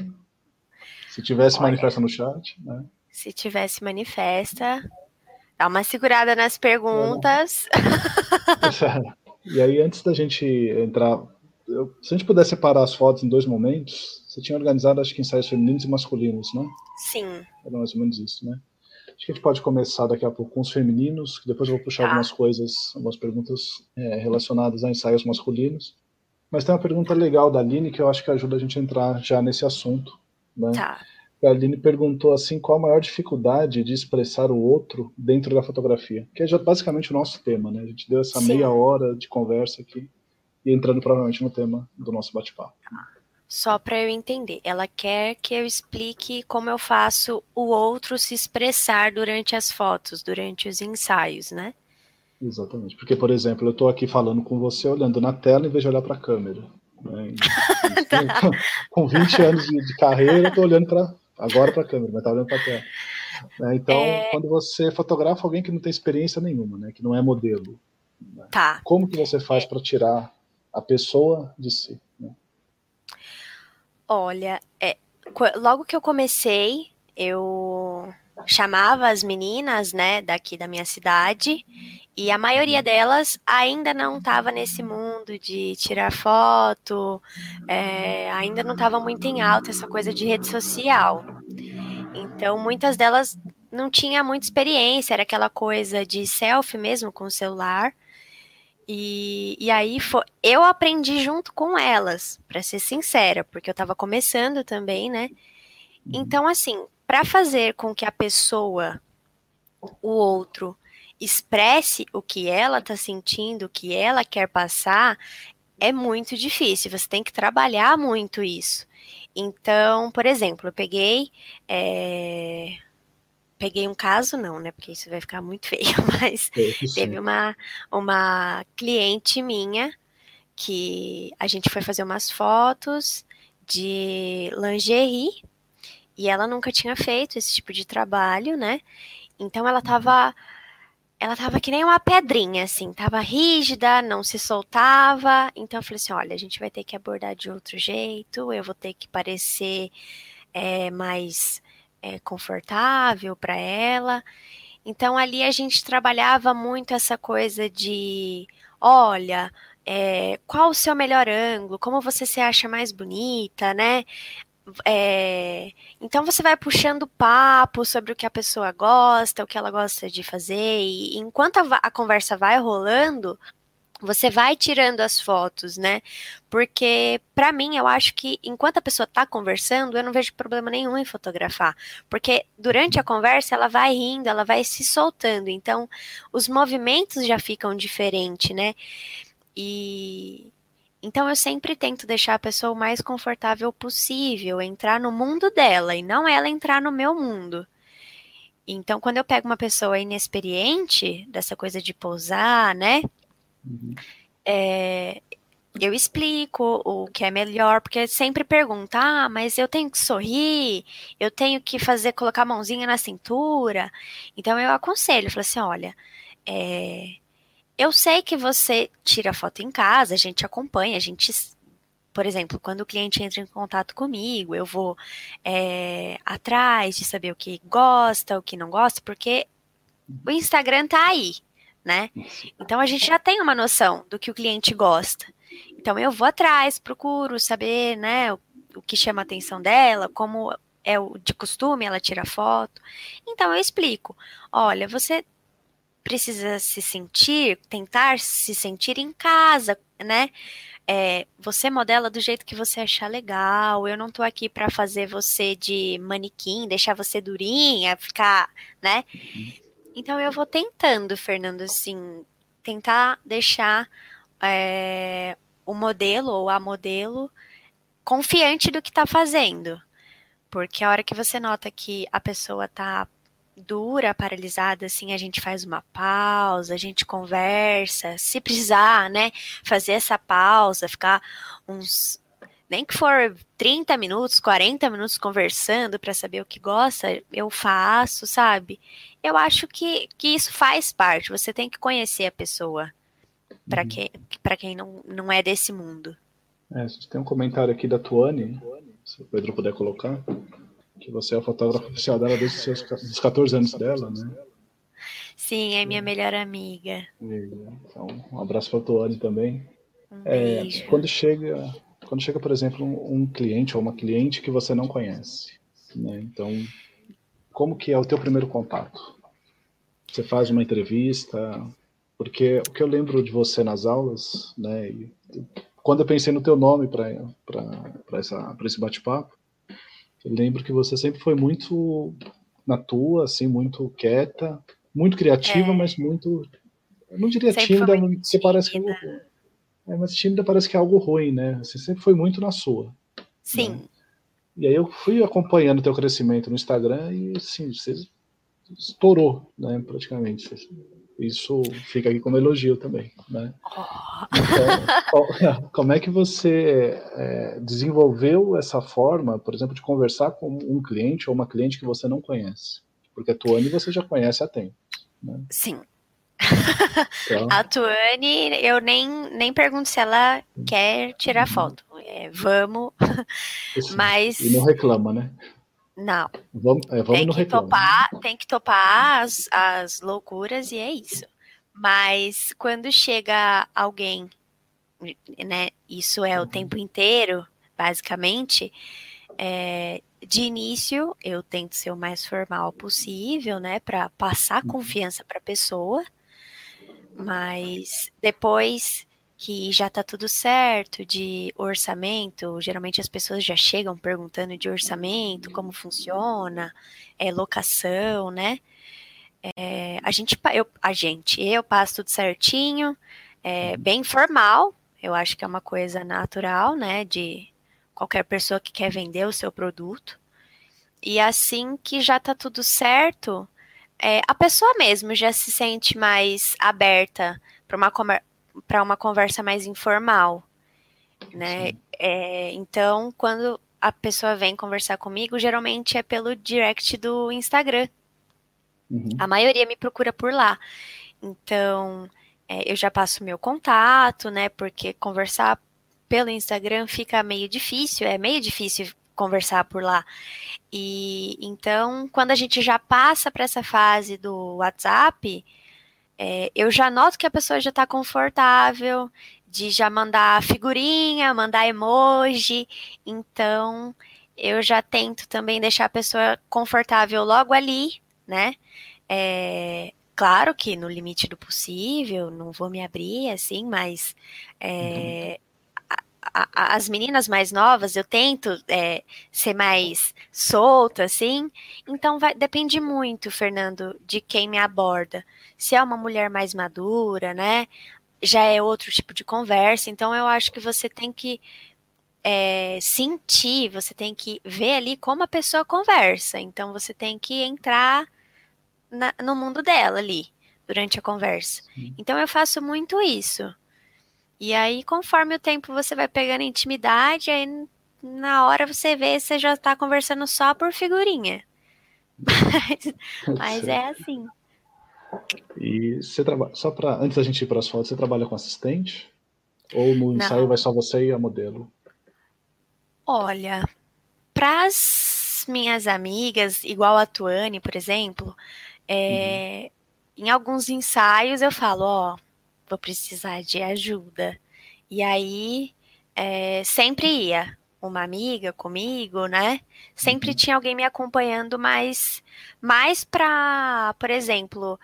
Se tivesse, Olha, manifesta no chat. Né? Se tivesse, manifesta. Dá uma segurada nas perguntas. É. E aí, antes da gente entrar, eu, se a gente puder separar as fotos em dois momentos, você tinha organizado, acho que ensaios femininos e masculinos, né? Sim. Era mais ou menos isso, né? Acho que a gente pode começar daqui a pouco com os femininos, depois eu vou puxar ah. algumas coisas, algumas perguntas é, relacionadas a ensaios masculinos. Mas tem uma pergunta legal da Aline que eu acho que ajuda a gente a entrar já nesse assunto. Né? Tá. A Aline perguntou assim, qual a maior dificuldade de expressar o outro dentro da fotografia? Que é já basicamente o nosso tema, né? A gente deu essa Sim. meia hora de conversa aqui e entrando provavelmente no tema do nosso bate-papo. Só para eu entender, ela quer que eu explique como eu faço o outro se expressar durante as fotos, durante os ensaios, né? Exatamente, porque, por exemplo, eu estou aqui falando com você olhando na tela em vez de olhar para a câmera. Né? tá. com 20 anos de, de carreira, estou olhando para agora para a câmera, mas tá olhando para a tela. Né? Então, é... quando você fotografa alguém que não tem experiência nenhuma, né? que não é modelo, né? tá. como que você faz é... para tirar a pessoa de si? Né? Olha, é, logo que eu comecei, eu chamava as meninas, né, daqui da minha cidade, e a maioria uhum. delas ainda não estava nesse mundo de tirar foto, é, ainda não estava muito em alta essa coisa de rede social. Então, muitas delas não tinha muita experiência, era aquela coisa de selfie mesmo com o celular. E, e aí foi, eu aprendi junto com elas, para ser sincera, porque eu estava começando também, né? Uhum. Então, assim, para fazer com que a pessoa, o outro, expresse o que ela está sentindo, o que ela quer passar, é muito difícil. Você tem que trabalhar muito isso. Então, por exemplo, eu peguei. É... Peguei um caso, não, né? Porque isso vai ficar muito feio, mas teve uma, uma cliente minha que a gente foi fazer umas fotos de lingerie e ela nunca tinha feito esse tipo de trabalho, né? Então ela tava ela tava que nem uma pedrinha, assim, tava rígida, não se soltava. Então eu falei assim: olha, a gente vai ter que abordar de outro jeito, eu vou ter que parecer é, mais é, confortável para ela. Então ali a gente trabalhava muito essa coisa de: olha, é, qual o seu melhor ângulo, como você se acha mais bonita, né? É, então você vai puxando papo sobre o que a pessoa gosta, o que ela gosta de fazer, e enquanto a, a conversa vai rolando, você vai tirando as fotos, né? Porque para mim eu acho que enquanto a pessoa tá conversando, eu não vejo problema nenhum em fotografar, porque durante a conversa ela vai rindo, ela vai se soltando, então os movimentos já ficam diferentes, né? E então eu sempre tento deixar a pessoa o mais confortável possível, entrar no mundo dela e não ela entrar no meu mundo. Então, quando eu pego uma pessoa inexperiente, dessa coisa de pousar, né? Uhum. É, eu explico o que é melhor, porque sempre pergunta, ah, mas eu tenho que sorrir, eu tenho que fazer, colocar a mãozinha na cintura. Então eu aconselho, falo assim, olha, é, eu sei que você tira foto em casa, a gente acompanha, a gente por exemplo, quando o cliente entra em contato comigo, eu vou é, atrás de saber o que gosta, o que não gosta, porque o Instagram tá aí, né? Então a gente já tem uma noção do que o cliente gosta. Então eu vou atrás, procuro saber, né, o, o que chama a atenção dela, como é o de costume ela tira foto. Então eu explico. Olha, você precisa se sentir, tentar se sentir em casa, né? É, você modela do jeito que você achar legal. Eu não tô aqui para fazer você de manequim, deixar você durinha, ficar, né? Então eu vou tentando, Fernando, assim, tentar deixar é, o modelo ou a modelo confiante do que tá fazendo. Porque a hora que você nota que a pessoa tá dura, paralisada, assim, a gente faz uma pausa, a gente conversa, se precisar, né, fazer essa pausa, ficar uns, nem que for 30 minutos, 40 minutos conversando para saber o que gosta, eu faço, sabe? Eu acho que, que isso faz parte, você tem que conhecer a pessoa, para uhum. quem, pra quem não, não é desse mundo. É, a gente tem um comentário aqui da Tuane, se o Pedro puder colocar que você é o fotógrafo oficial dela desde os seus dos 14 anos dela, né? Sim, é minha melhor amiga. Então, um abraço para a Tuane também. Um é, quando chega, quando chega, por exemplo, um, um, cliente ou uma cliente que você não conhece, né? Então, como que é o teu primeiro contato? Você faz uma entrevista? Porque o que eu lembro de você nas aulas, né? E, quando eu pensei no teu nome para esse bate-papo, eu lembro que você sempre foi muito na tua, assim, muito quieta, muito criativa, é. mas muito. Eu não diria sempre tímida, porque parece que é algo. É, mas tímida parece que é algo ruim, né? Você sempre foi muito na sua. Sim. Né? E aí eu fui acompanhando teu crescimento no Instagram e, assim, você estourou, né, praticamente. Isso fica aqui como elogio também, né? Oh. Então, como é que você é, desenvolveu essa forma, por exemplo, de conversar com um cliente ou uma cliente que você não conhece? Porque a Tuane você já conhece há tempo. Né? Sim. Então... A Tuane, eu nem, nem pergunto se ela quer tirar foto. É, vamos. Mas. E não reclama, né? Não. Vamos, é, vamos tem, que topar, tem que topar as, as loucuras e é isso. Mas quando chega alguém, né? Isso é o uhum. tempo inteiro, basicamente. É, de início, eu tento ser o mais formal possível, né? Para passar uhum. confiança para a pessoa. Mas depois que já tá tudo certo de orçamento. Geralmente as pessoas já chegam perguntando de orçamento, como funciona, é, locação, né? É, a gente, eu, a gente, eu passo tudo certinho, é, bem formal. Eu acho que é uma coisa natural, né? De qualquer pessoa que quer vender o seu produto. E assim que já tá tudo certo, é, a pessoa mesmo já se sente mais aberta para uma para uma conversa mais informal, né? É, então, quando a pessoa vem conversar comigo, geralmente é pelo direct do Instagram. Uhum. A maioria me procura por lá. Então, é, eu já passo meu contato, né? Porque conversar pelo Instagram fica meio difícil, é meio difícil conversar por lá. E então, quando a gente já passa para essa fase do WhatsApp, é, eu já noto que a pessoa já está confortável de já mandar figurinha, mandar emoji. Então, eu já tento também deixar a pessoa confortável logo ali, né? É, claro que no limite do possível, não vou me abrir assim, mas é, as meninas mais novas, eu tento é, ser mais solta, assim. Então, vai, depende muito, Fernando, de quem me aborda. Se é uma mulher mais madura, né? Já é outro tipo de conversa. Então, eu acho que você tem que é, sentir, você tem que ver ali como a pessoa conversa. Então, você tem que entrar na, no mundo dela ali, durante a conversa. Sim. Então, eu faço muito isso. E aí, conforme o tempo você vai pegando intimidade, aí na hora você vê, você já tá conversando só por figurinha. Mas, mas é assim. E você trabalha, só para antes da gente ir para as fotos, você trabalha com assistente? Ou no ensaio Não. vai só você e a modelo? Olha, para as minhas amigas, igual a Tuane, por exemplo, é, uhum. em alguns ensaios eu falo, ó, vou precisar de ajuda. E aí, é, sempre ia uma amiga comigo, né? Sempre uhum. tinha alguém me acompanhando, mas mais para, por exemplo,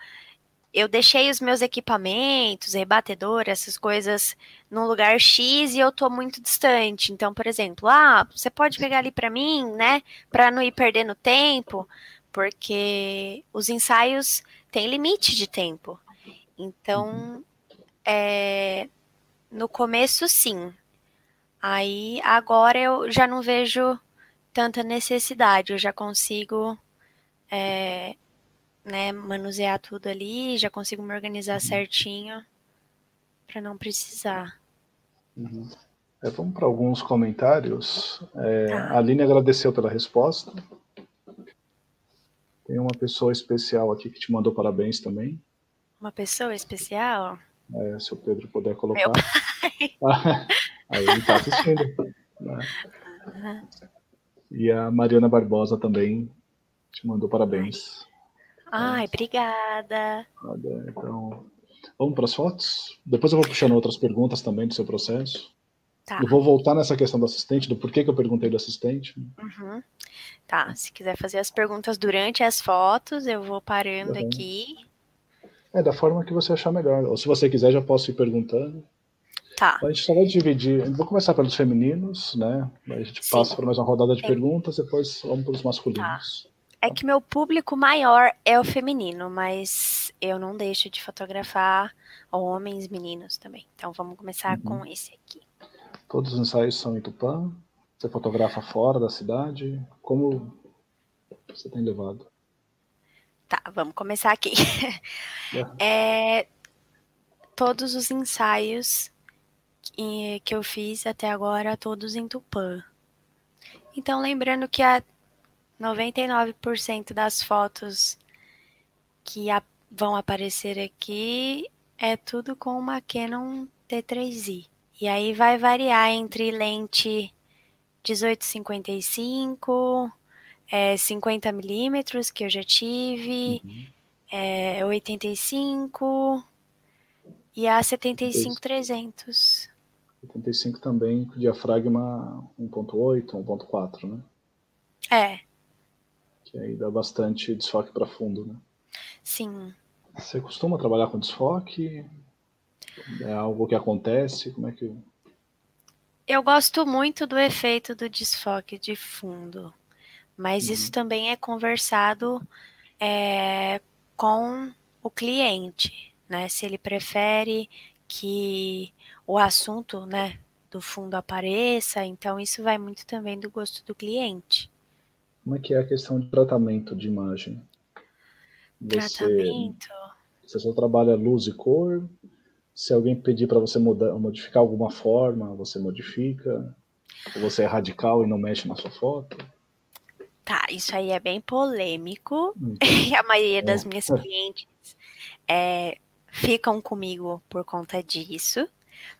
eu deixei os meus equipamentos, rebatedor, essas coisas num lugar X e eu tô muito distante. Então, por exemplo, ah, você pode pegar ali para mim, né? Para não ir perdendo tempo, porque os ensaios têm limite de tempo. Então. É, no começo, sim. Aí, agora eu já não vejo tanta necessidade, eu já consigo é, né, manusear tudo ali, já consigo me organizar uhum. certinho para não precisar. Uhum. É, vamos para alguns comentários. É, tá. A Aline agradeceu pela resposta. Tem uma pessoa especial aqui que te mandou parabéns também. Uma pessoa especial? É, se o Pedro puder colocar. Meu pai. Aí ele está assistindo. Né? E a Mariana Barbosa também te mandou parabéns. Ai, é. obrigada. Então, vamos para as fotos? Depois eu vou puxando outras perguntas também do seu processo. Tá. Eu vou voltar nessa questão do assistente, do porquê que eu perguntei do assistente. Uhum. Tá, se quiser fazer as perguntas durante as fotos, eu vou parando uhum. aqui. É, da forma que você achar melhor. Ou se você quiser, já posso ir perguntando. Tá. A gente só vai dividir. Vou começar pelos femininos, né? A gente Sim. passa por mais uma rodada de Sim. perguntas, depois vamos para os masculinos. Tá. É que meu público maior é o feminino, mas eu não deixo de fotografar homens, meninos também. Então vamos começar uhum. com esse aqui. Todos os ensaios são em Tupã? Você fotografa fora da cidade? Como você tem levado? Tá, vamos começar aqui. É, todos os ensaios que, que eu fiz até agora, todos em Tupã. Então, lembrando que a 99% das fotos que a, vão aparecer aqui é tudo com uma Canon T3i. E aí vai variar entre lente 1855, é, 50 milímetros que eu já tive, uhum. é, 85 e a 75 300. 75 também com diafragma 1.8, 1.4, né? É. Que aí dá bastante desfoque para fundo, né? Sim. Você costuma trabalhar com desfoque? É algo que acontece? Como é que. Eu gosto muito do efeito do desfoque de fundo. Mas uhum. isso também é conversado é, com o cliente, né? Se ele prefere que o assunto, né, do fundo apareça, então isso vai muito também do gosto do cliente. Como é que é a questão de tratamento de imagem? Você, tratamento? Você só trabalha luz e cor? Se alguém pedir para você mudar, modificar alguma forma, você modifica? Você é radical e não mexe na sua foto? Tá, isso aí é bem polêmico. Hum. e a maioria das é. minhas clientes é, ficam comigo por conta disso.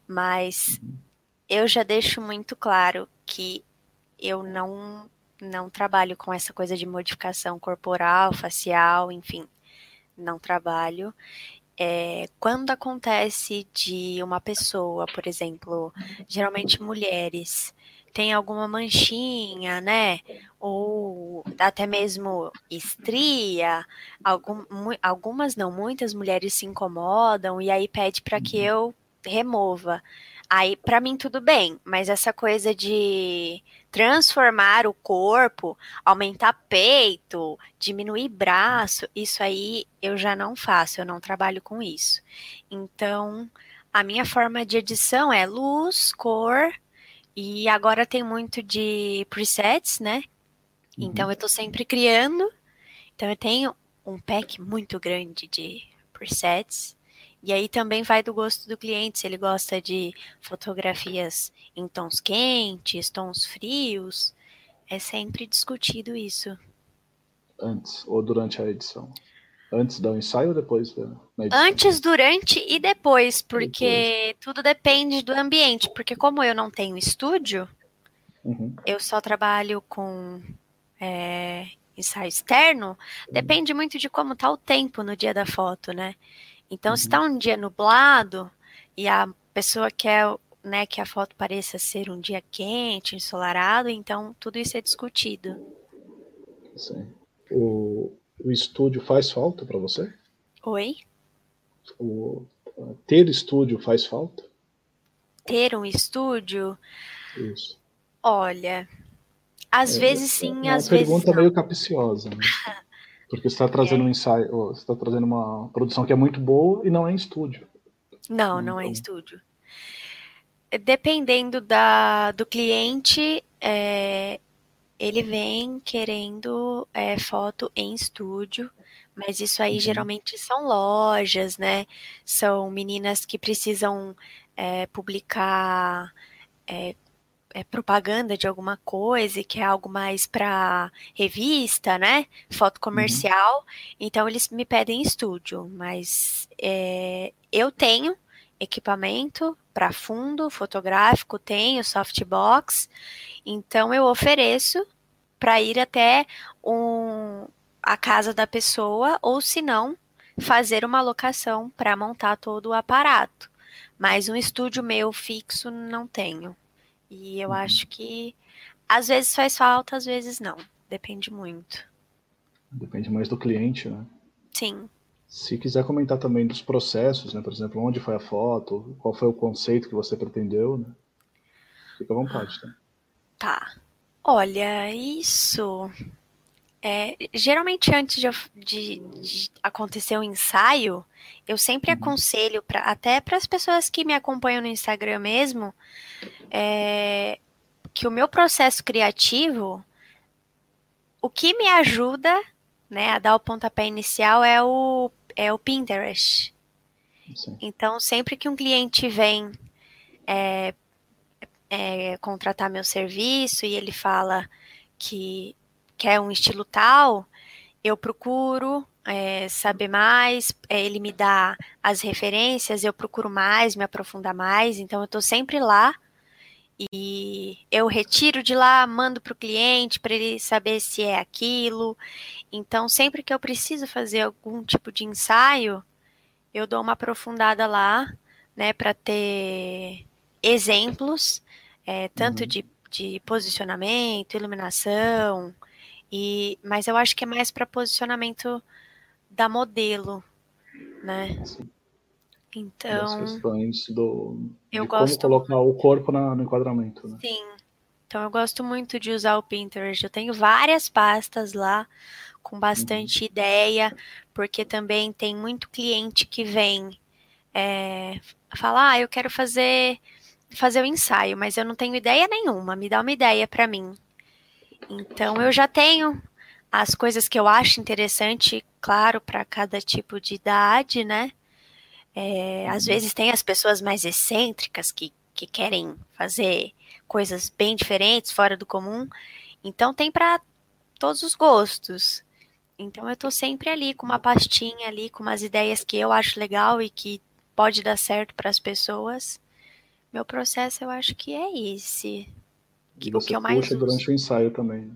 Mas eu já deixo muito claro que eu não não trabalho com essa coisa de modificação corporal, facial, enfim, não trabalho. É, quando acontece de uma pessoa, por exemplo, geralmente mulheres, tem alguma manchinha, né? Ou até mesmo estria, algum, algumas não, muitas mulheres se incomodam e aí pede para que uhum. eu remova. Aí, para mim, tudo bem, mas essa coisa de transformar o corpo, aumentar peito, diminuir braço, isso aí eu já não faço, eu não trabalho com isso. Então, a minha forma de edição é luz, cor, e agora tem muito de presets, né? Uhum. Então, eu tô sempre criando. Então, eu tenho um pack muito grande de presets. E aí também vai do gosto do cliente, se ele gosta de fotografias em tons quentes, tons frios. É sempre discutido isso. Antes ou durante a edição? Antes do ensaio ou depois da Antes, durante e depois, porque depois. tudo depende do ambiente. Porque como eu não tenho estúdio, uhum. eu só trabalho com é, ensaio externo, uhum. depende muito de como tá o tempo no dia da foto, né? Então, uhum. se está um dia nublado e a pessoa quer né, que a foto pareça ser um dia quente, ensolarado, então tudo isso é discutido. Sim. O, o estúdio faz falta para você? Oi? O, ter estúdio faz falta? Ter um estúdio? Isso. Olha, às é, vezes sim, é às vezes não. Uma pergunta meio capciosa, né? Porque você está trazendo é. um ensaio, você está trazendo uma produção que é muito boa e não é em estúdio. Não, não é em então estúdio. Dependendo da, do cliente, é, ele vem querendo é, foto em estúdio, mas isso aí uhum. geralmente são lojas, né? São meninas que precisam é, publicar é, é, propaganda de alguma coisa e que é algo mais para revista, né? Foto uhum. comercial. Uhum. Então eles me pedem estúdio, mas é, eu tenho equipamento para fundo fotográfico, tenho softbox, então eu ofereço para ir até um, a casa da pessoa ou se não fazer uma locação para montar todo o aparato. Mas um estúdio meu fixo não tenho. E eu uhum. acho que às vezes faz falta, às vezes não. Depende muito. Depende mais do cliente, né? Sim. Se quiser comentar também dos processos, né? Por exemplo, onde foi a foto, qual foi o conceito que você pretendeu, né? Fica à vontade, tá? Tá. Olha, isso. É, geralmente antes de, de, de, acontecer o um ensaio, eu sempre uhum. aconselho, pra, até para as pessoas que me acompanham no Instagram mesmo, é, que o meu processo criativo, o que me ajuda né, a dar o pontapé inicial é o, é o Pinterest. Sim. Então, sempre que um cliente vem é, é, contratar meu serviço e ele fala que quer um estilo tal, eu procuro é, saber mais, é, ele me dá as referências, eu procuro mais, me aprofundar mais, então eu estou sempre lá e eu retiro de lá, mando para o cliente para ele saber se é aquilo. Então, sempre que eu preciso fazer algum tipo de ensaio, eu dou uma aprofundada lá, né, para ter exemplos, é, tanto uhum. de, de posicionamento, iluminação, e, mas eu acho que é mais para posicionamento da modelo, né? Sim. Então. As questões do. Eu gosto. Como colocar o corpo na, no enquadramento. Né? Sim. Então eu gosto muito de usar o Pinterest. Eu tenho várias pastas lá com bastante uhum. ideia, porque também tem muito cliente que vem é, falar, ah, eu quero fazer fazer o ensaio, mas eu não tenho ideia nenhuma. Me dá uma ideia para mim. Então eu já tenho as coisas que eu acho interessante, claro, para cada tipo de idade, né? É, às uhum. vezes tem as pessoas mais excêntricas que que querem fazer coisas bem diferentes, fora do comum. Então tem para todos os gostos. Então eu tô sempre ali com uma pastinha ali, com umas ideias que eu acho legal e que pode dar certo para as pessoas. Meu processo eu acho que é esse. Que, você o que eu mais puxa uso. durante o ensaio também.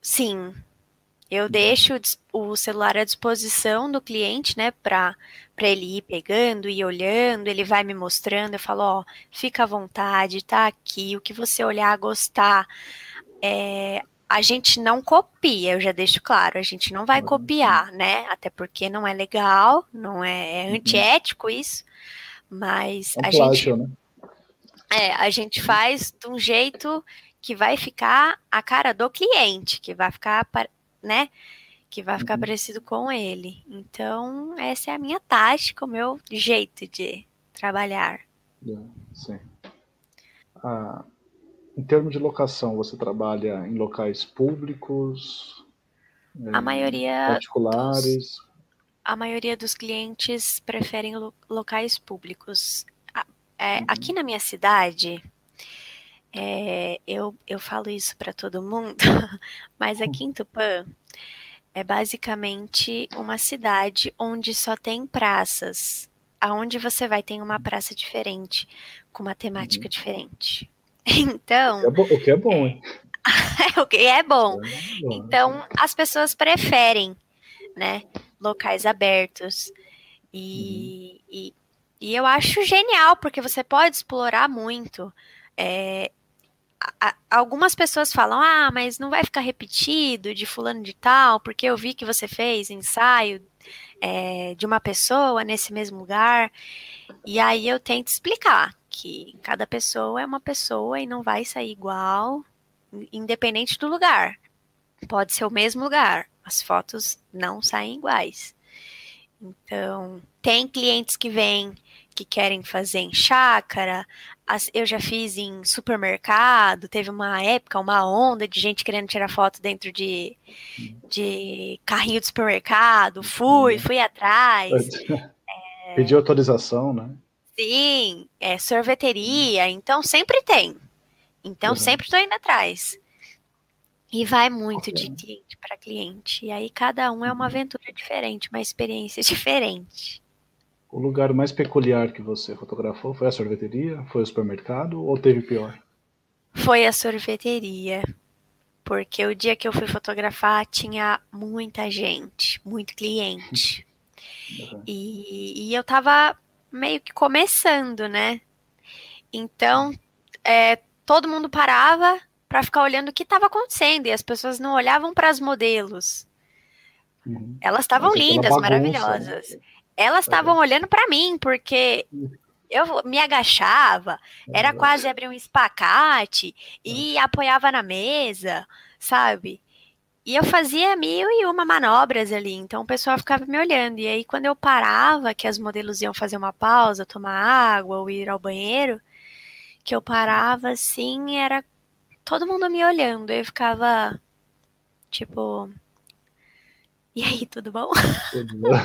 Sim. Eu deixo o celular à disposição do cliente, né, para ele ir pegando e olhando, ele vai me mostrando, eu falo, ó, fica à vontade, tá aqui, o que você olhar, gostar, é, a gente não copia, eu já deixo claro, a gente não vai copiar, né? Até porque não é legal, não é, é uhum. antiético isso, mas é a plágio, gente né? é, a gente faz de um jeito que vai ficar a cara do cliente, que vai ficar, né? Que vai ficar uhum. parecido com ele. Então, essa é a minha tática, o meu jeito de trabalhar. Sim. Ah, em termos de locação, você trabalha em locais públicos? A maioria particulares? Dos, a maioria dos clientes preferem lo, locais públicos. É, uhum. Aqui na minha cidade, é, eu, eu falo isso para todo mundo, mas aqui em Tupã é basicamente uma cidade onde só tem praças. Aonde você vai tem uma praça diferente, com uma temática uhum. diferente. Então. O que é bom, hein? o que é bom. Então, as pessoas preferem, né? Locais abertos. E, uhum. e, e, eu acho genial, porque você pode explorar muito. É, algumas pessoas falam, ah, mas não vai ficar repetido de fulano de tal, porque eu vi que você fez ensaio é, de uma pessoa nesse mesmo lugar. E aí eu tento explicar que cada pessoa é uma pessoa e não vai sair igual, independente do lugar. Pode ser o mesmo lugar, as fotos não saem iguais. Então, tem clientes que vêm que querem fazer em chácara, eu já fiz em supermercado, teve uma época, uma onda de gente querendo tirar foto dentro de, de carrinho de supermercado, fui, uhum. fui atrás. É... Pediu autorização, né? Sim, é sorveteria, então sempre tem. Então uhum. sempre estou indo atrás. E vai muito de cliente para cliente. E aí cada um é uma uhum. aventura diferente, uma experiência diferente. O lugar mais peculiar que você fotografou foi a sorveteria? Foi o supermercado ou teve pior? Foi a sorveteria. Porque o dia que eu fui fotografar tinha muita gente, muito cliente. Uhum. E, e eu tava meio que começando, né? Então, é, todo mundo parava para ficar olhando o que estava acontecendo e as pessoas não olhavam para as modelos. Uhum. Elas estavam lindas, bagunça, maravilhosas. Né? Elas estavam olhando para mim porque eu me agachava, era quase abrir um espacate e apoiava na mesa, sabe? E eu fazia mil e uma manobras ali, então o pessoal ficava me olhando. E aí, quando eu parava, que as modelos iam fazer uma pausa, tomar água ou ir ao banheiro, que eu parava assim, era todo mundo me olhando. Eu ficava, tipo. E aí, tudo bom? Tudo bom.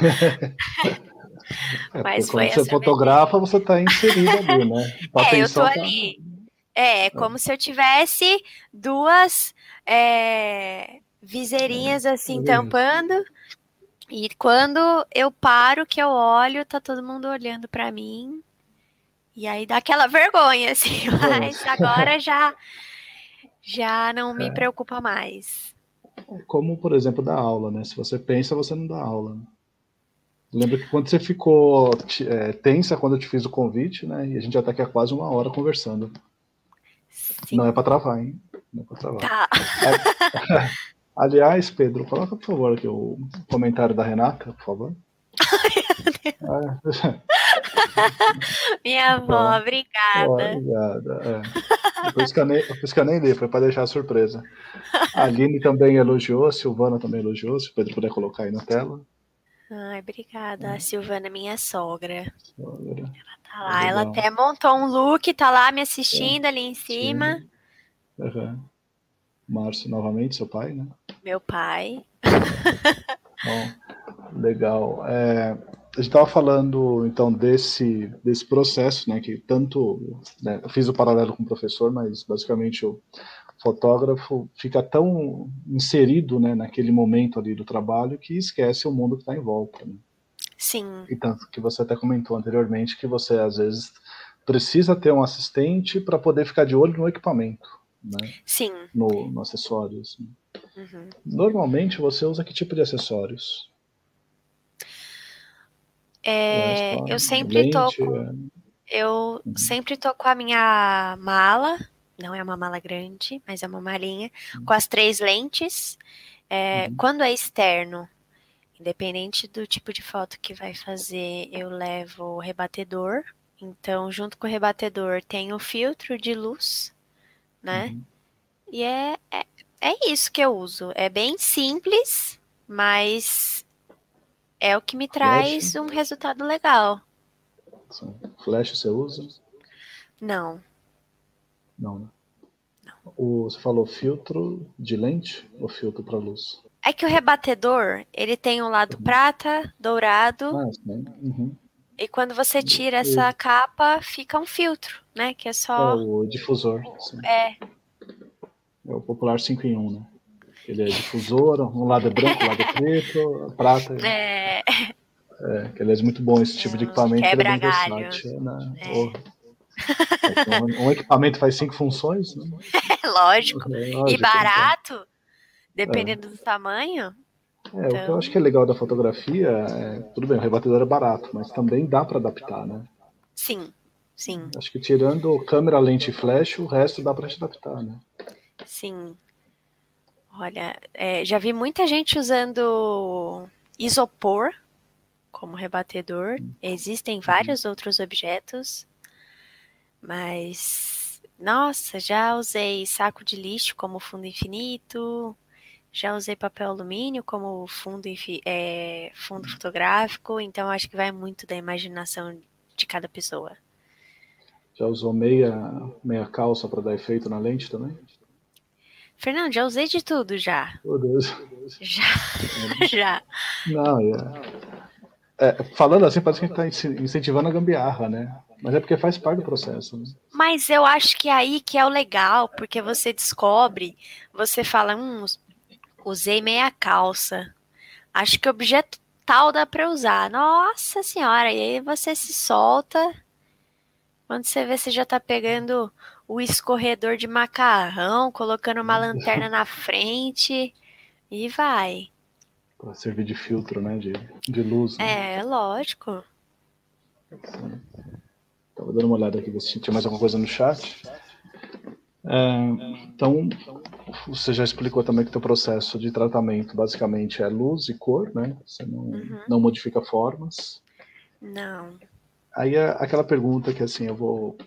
é, Mas foi quando você fotografa, você está inserido ali, né? É, eu tô ali. É, é, como se eu tivesse duas. É viseirinhas assim tampando. E quando eu paro, que eu olho, tá todo mundo olhando para mim. E aí dá aquela vergonha, assim, mas agora já, já não me é. preocupa mais. Como, por exemplo, da aula, né? Se você pensa, você não dá aula. Né? Lembra que quando você ficou é, tensa quando eu te fiz o convite, né? E a gente já tá aqui há quase uma hora conversando. Sim. Não é para travar, hein? Não é pra travar. Tá. Aliás, Pedro, coloca por favor aqui o comentário da Renata, por favor. Minha avó, obrigada. obrigada. É. Por, isso que eu nem, por isso que eu nem li, foi para deixar a surpresa. A Aline também elogiou, a Silvana também elogiou, se o Pedro puder colocar aí na tela. Ai, obrigada. É. A Silvana é minha sogra. sogra. Ela tá lá, ela até montou um look, tá lá me assistindo é. ali em cima. Uhum. Márcio, novamente, seu pai, né? Meu pai. Bom, legal. É, a gente estava falando então desse desse processo, né, que tanto né, eu fiz o paralelo com o professor, mas basicamente o fotógrafo fica tão inserido, né, naquele momento ali do trabalho que esquece o mundo que está em volta. Né? Sim. E tanto que você até comentou anteriormente que você às vezes precisa ter um assistente para poder ficar de olho no equipamento, né? Sim. No, no acessório. Assim. Uhum. Normalmente você usa que tipo de acessórios? É, eu sempre tô com, é, eu Uhum. sempre tô com a minha mala, não é uma mala grande, mas é uma malinha, com as três lentes. É, Uhum. Quando é externo, independente do tipo de foto que vai fazer, eu levo o rebatedor. Então, junto com o rebatedor, tem o filtro de luz, né? Uhum. E é, é, é isso que eu uso. É bem simples, mas é o que me traz um resultado legal. Sim. Flash você usa? Não, Não, né? O, você falou filtro de lente ou filtro para luz? É que o rebatedor, ele tem um lado prata, dourado, Ah, sim. Uhum. e quando você tira essa capa, fica um filtro, né? Que é É só. o difusor. sim. É, É o popular 5 em 1, né? Ele é difusor, um lado é branco, um lado é preto, prata. é, É, que aliás é muito bom esse tipo de equipamento. ele é bem versátil, né? É. Então, um equipamento faz cinco funções, né? lógico. É, E lógico, barato, dependendo do tamanho. então. É, o que Então- eu acho que é legal da fotografia é, tudo bem, o rebatedor é barato, mas também dá para adaptar, né? Sim, sim, Acho que tirando câmera, lente e flash, o resto dá para te adaptar, né? sim. Olha, é, já vi muita gente usando isopor como rebatedor. Existem vários outros objetos, mas nossa, já usei saco de lixo como fundo infinito, já usei papel alumínio como fundo, é, fundo fotográfico, então acho que vai muito da imaginação de cada pessoa. Já usou meia, meia calça para dar efeito na lente também? Fernando, já usei de tudo já. Meu Deus. Já, já. Não, é, é, falando assim, parece que a gente está incentivando a gambiarra, né? Mas é porque faz parte do processo. Né? Mas eu acho que é aí que é o legal, porque você descobre, você fala, hum, usei meia calça. Acho que objeto tal dá pra usar. Nossa senhora, e aí você se solta. Quando você vê, você já tá pegando o escorredor de macarrão, colocando uma lanterna na frente e vai. Para servir de filtro, né? De, de luz. Né? É, lógico. Estava dando uma olhada aqui, ver se tinha mais alguma coisa no chat. É, então, você já explicou também que o teu processo de tratamento basicamente é luz e cor, né? Você não, Uhum. não modifica formas. Não. Aí é aquela pergunta que assim, eu vou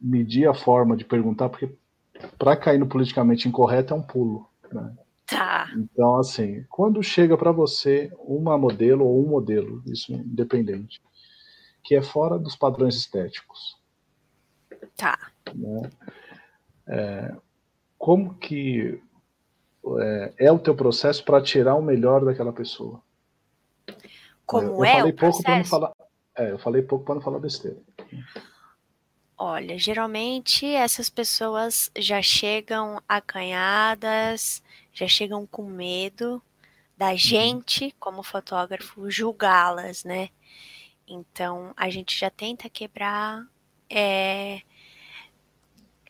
medir a forma de perguntar, porque para cair no politicamente incorreto é um pulo, né? Tá. Então, assim, quando chega para você uma modelo ou um modelo, isso independente, que é fora dos padrões estéticos, Tá. né? É, como que é, é o teu processo para tirar o melhor daquela pessoa? Como eu, eu é falei o pouco para não processo? falar, é, eu falei pouco para não falar besteira. Olha, geralmente essas pessoas já chegam acanhadas, já chegam com medo da gente, como fotógrafo, julgá-las, né? Então a gente já tenta quebrar é,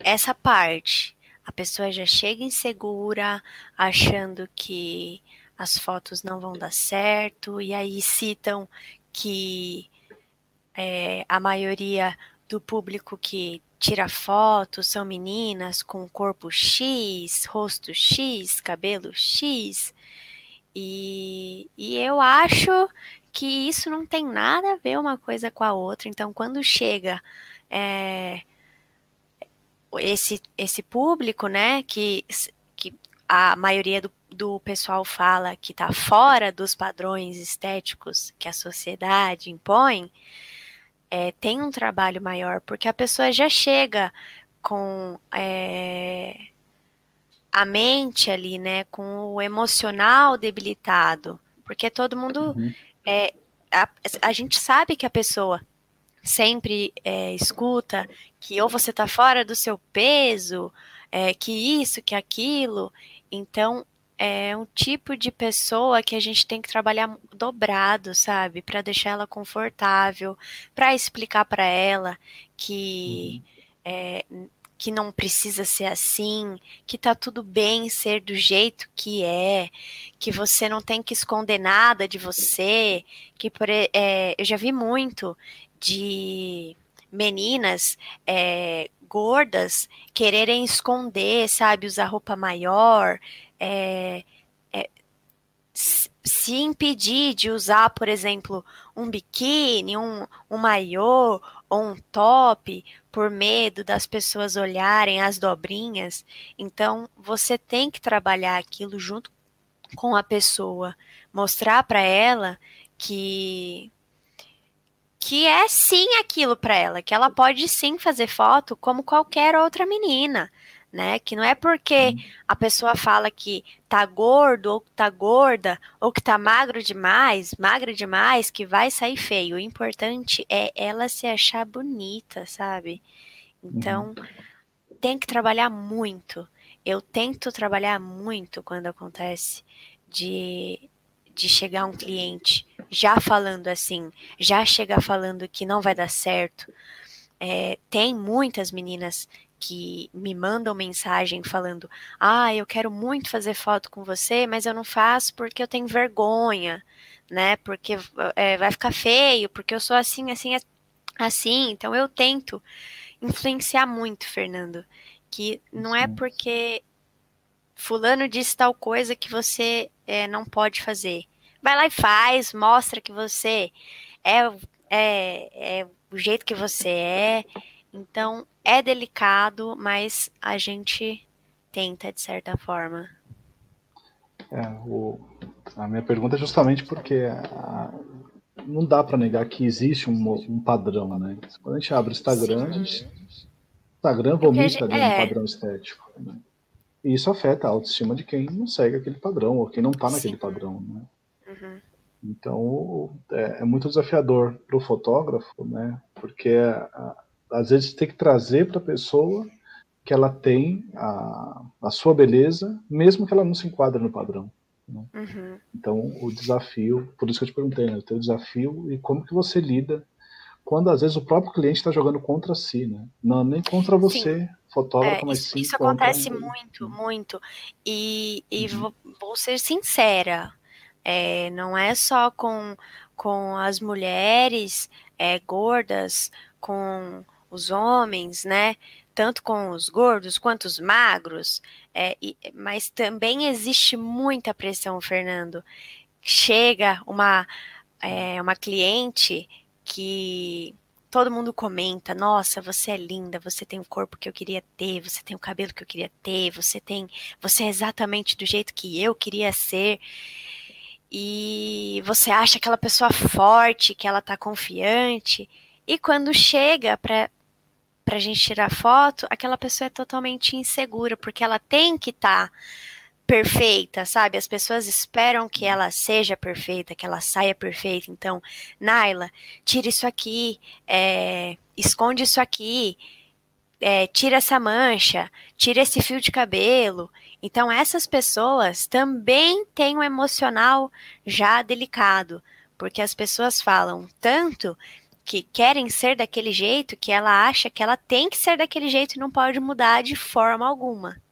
essa parte. A pessoa já chega insegura, achando que as fotos não vão dar certo, e aí citam que é, a maioria do público que tira foto são meninas com corpo X, rosto X, cabelo X. E, e eu acho que isso não tem nada a ver uma coisa com a outra. Então, quando chega é, esse, esse público, né, que, que a maioria do, do pessoal fala que está fora dos padrões estéticos que a sociedade impõe, é, tem um trabalho maior, porque a pessoa já chega com é, a mente ali, né, com o emocional debilitado, porque todo mundo Uhum. é, a, a gente sabe que a pessoa sempre é, escuta que ou você está fora do seu peso, é, que isso, que aquilo. Então, é um tipo de pessoa que a gente tem que trabalhar dobrado, sabe? Para deixar ela confortável, para explicar para ela que. Uhum. É, que não precisa ser assim, que tá tudo bem ser do jeito que é, que você não tem que esconder nada de você, que por, é, eu já vi muito de meninas é, gordas quererem esconder, sabe, usar roupa maior, é, é, se impedir de usar, por exemplo, um biquíni, um, um maiô ou um top, por medo das pessoas olharem as dobrinhas. Então, você tem que trabalhar aquilo junto com a pessoa, mostrar para ela que que é sim aquilo para ela, que ela pode sim fazer foto como qualquer outra menina, né? Que não é porque a pessoa fala que tá gordo ou tá gorda ou que tá magro demais, magra demais, que vai sair feio. O importante é ela se achar bonita, sabe? Então, uhum. tem que trabalhar muito. Eu tento trabalhar muito quando acontece de de chegar um cliente já falando assim, já chegar falando que não vai dar certo. É, tem muitas meninas que me mandam mensagem falando: Ah, eu quero muito fazer foto com você, mas eu não faço porque eu tenho vergonha, né? Porque é, vai ficar feio, porque eu sou assim, assim, assim. Então eu tento influenciar muito, Fernando, que não é porque fulano disse tal coisa que você é, não pode fazer. Vai lá e faz, mostra que você é, é, é o jeito que você é. Então é delicado, mas a gente tenta de certa forma. É, o, a minha pergunta é justamente porque a, não dá para negar que existe um, um, padrão, né? Quando a gente abre o Instagram, a gente, Instagram vomita gente, ali é. um padrão estético. Né? E isso afeta a autoestima de quem não segue aquele padrão, ou quem não está naquele padrão, né? Uhum. Então, é, é, muito desafiador para o fotógrafo, né? Porque a, às vezes tem que trazer para a pessoa que ela tem a, a sua beleza, mesmo que ela não se enquadre no padrão. Né? Uhum. Então, o desafio, por isso que eu te perguntei, né? o teu desafio e como que você lida quando às vezes o próprio cliente está jogando contra si, né? Não nem contra você, sim. fotógrafo, é, mas isso, sim Isso acontece muito, muito. E, e uhum. vou, vou, ser sincera, é, não é só com, com as mulheres é, gordas, com os homens, né? Tanto com os gordos quanto os magros, é, e, mas também existe muita pressão, Fernando. Chega uma, é, uma cliente que todo mundo comenta: nossa, você é linda, você tem o corpo que eu queria ter, você tem o cabelo que eu queria ter, você tem, você é exatamente do jeito que eu queria ser. E você acha aquela pessoa forte, que ela tá confiante, e quando chega para para a gente tirar foto, aquela pessoa é totalmente insegura, porque ela tem que estar tá perfeita, sabe? As pessoas esperam que ela seja perfeita, que ela saia perfeita. Então, Naila, tira isso aqui, é, esconde isso aqui, é, tira essa mancha, tira esse fio de cabelo. Então, essas pessoas também têm um emocional já delicado, porque as pessoas falam tanto que querem ser daquele jeito, que ela acha que ela tem que ser daquele jeito e não pode mudar de forma alguma.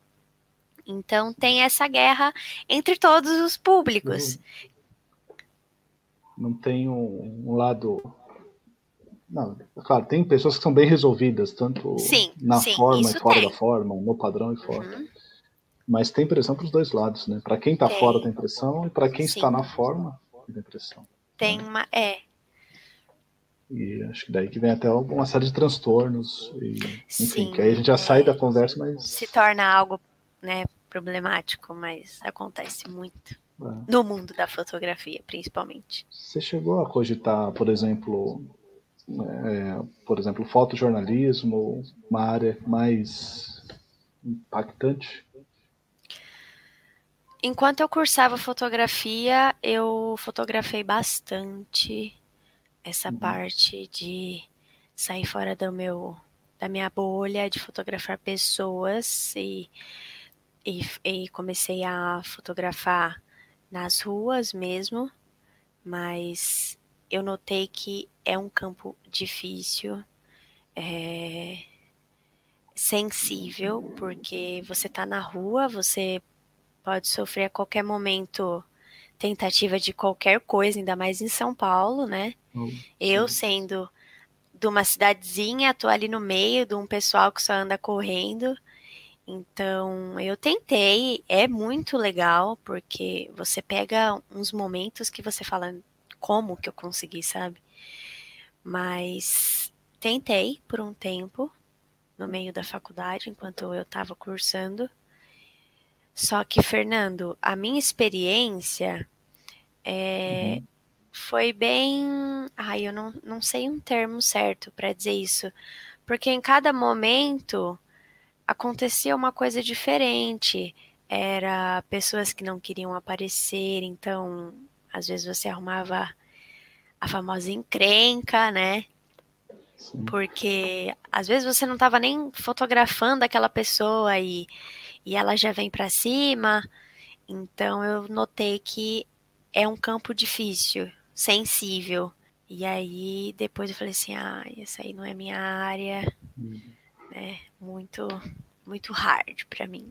Então tem essa guerra entre todos os públicos. Não tem um, um lado. Não, claro, tem pessoas que são bem resolvidas, tanto sim, na sim, forma e fora tem. da forma, no padrão e fora. Uhum. Mas tem pressão para os dois lados, né? Para quem está fora tem pressão e para quem sim. está na forma tem pressão. Tem né? uma, é, e acho que daí que vem até uma série de transtornos. E, enfim, Sim, que aí a gente já sai da conversa, mas. Se torna algo né, problemático, mas acontece muito. É. No mundo da fotografia, principalmente. Você chegou a cogitar, por exemplo, é, por exemplo, fotojornalismo, uma área mais impactante? Enquanto eu cursava fotografia, eu fotografei bastante essa uhum. parte de sair fora do meu da minha bolha, de fotografar pessoas e, e, e comecei a fotografar nas ruas mesmo, mas eu notei que é um campo difícil, é, sensível, porque você está na rua, você pode sofrer a qualquer momento tentativa de qualquer coisa, ainda mais em São Paulo, né? Oh, eu sendo de uma cidadezinha, tô ali no meio de um pessoal que só anda correndo. Então, eu tentei, é muito legal, porque você pega uns momentos que você fala, como que eu consegui, sabe? Mas tentei por um tempo, no meio da faculdade, enquanto eu estava cursando. Só que, Fernando, a minha experiência é, uhum. foi bem. Ai, eu não, não sei um termo certo para dizer isso. Porque em cada momento acontecia uma coisa diferente. Era pessoas que não queriam aparecer, então às vezes você arrumava a famosa encrenca, né? Sim. Porque às vezes você não estava nem fotografando aquela pessoa e e ela já vem para cima. Então eu notei que é um campo difícil, sensível. E aí depois eu falei assim, ah, essa aí não é minha área, uhum. né? Muito, muito hard para mim.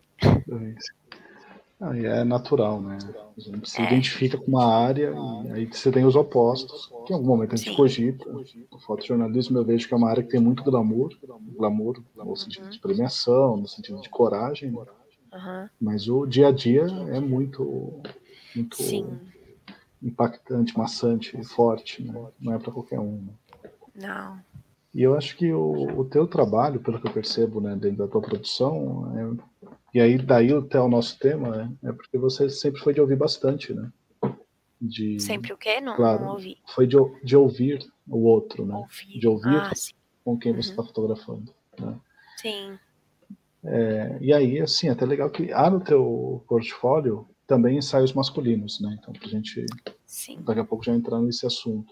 Ah, é natural, né? A gente se é. identifica com uma área e aí você tem os opostos, que em algum momento a gente Sim. cogita. O fotojornalismo eu vejo que é uma área que tem muito glamour, glamour no sentido uhum. de premiação, no sentido de coragem, né? Uhum. Mas o dia a dia é muito, muito impactante, maçante, forte, né? não é para qualquer um. Né? Não. E eu acho que o, o teu trabalho, pelo que eu percebo, né, dentro da tua produção, é, e aí daí até o nosso tema, né, é porque você sempre foi de ouvir bastante, né? De, sempre o quê? Não, claro, não ouvi. Foi de, de ouvir o outro, né? Ouvir. De ouvir ah, com quem uhum. você está fotografando. Né? Sim. É, e aí, assim, é até legal que há no teu portfólio também ensaios masculinos, né? Então, pra gente Sim. daqui a pouco já entrar nesse assunto.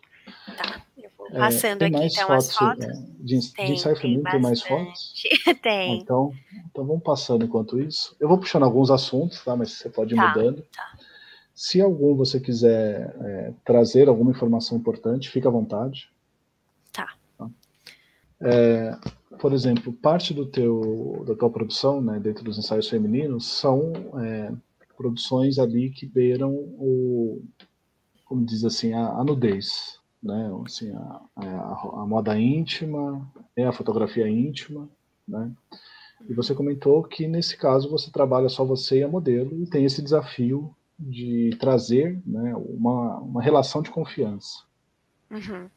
Tá, eu vou é, passando é, aqui então fotos, as fotos. É, de, tem, de ensaio feminino tem, tem mais fotos? tem. Então, então vamos passando enquanto isso. Eu vou puxando alguns assuntos, tá? Mas você pode ir tá, mudando. Tá. Se algum você quiser é, trazer alguma informação importante, fica à vontade. Tá. tá? É, por exemplo, parte do teu, da tua produção, né, dentro dos ensaios femininos, são é, produções ali que beiram o, como diz assim, a, a nudez, né, assim, a, a, a, moda íntima, é a fotografia íntima, né, e você comentou que nesse caso você trabalha só você e a modelo e tem esse desafio de trazer né, uma, uma relação de confiança. Uhum.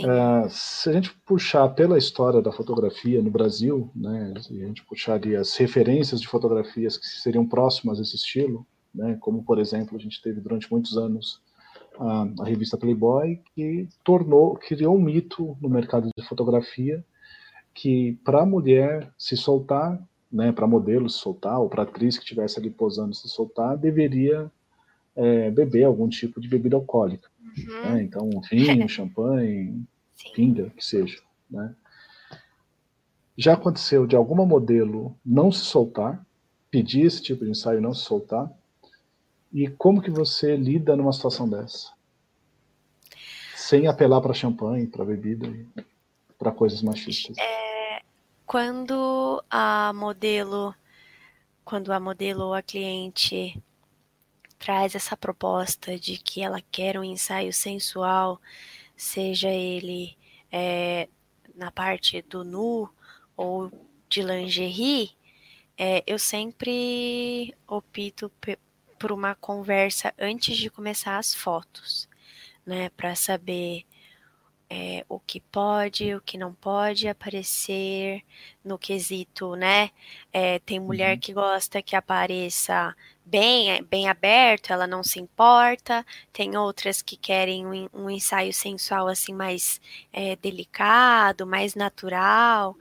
Uh, se a gente puxar pela história da fotografia no Brasil, né, se a gente puxar ali as referências de fotografias que seriam próximas a esse estilo, né, como por exemplo a gente teve durante muitos anos a, revista Playboy, que tornou, criou um mito no mercado de fotografia que para a mulher se soltar, né, para modelo se soltar, ou para atriz que estivesse ali posando se soltar, deveria é, beber algum tipo de bebida alcoólica. Uhum. Né? Então, vinho, champanhe, pinga, que seja. Né? Já aconteceu de alguma modelo não se soltar, pedir esse tipo de ensaio e não se soltar? E como que você lida numa situação dessa? Sem apelar para champanhe, para bebida, para coisas machistas. É, quando a modelo, quando a modelo ou a cliente traz essa proposta de que ela quer um ensaio sensual, seja ele é, na parte do nu ou de lingerie, é, eu sempre opto por uma conversa antes de começar as fotos, né, para saber é, o que pode, o que não pode aparecer no quesito, né? É, tem mulher uhum. que gosta que apareça bem, bem aberto, ela não se importa. Tem outras que querem um, um ensaio sensual assim mais é, delicado, mais natural.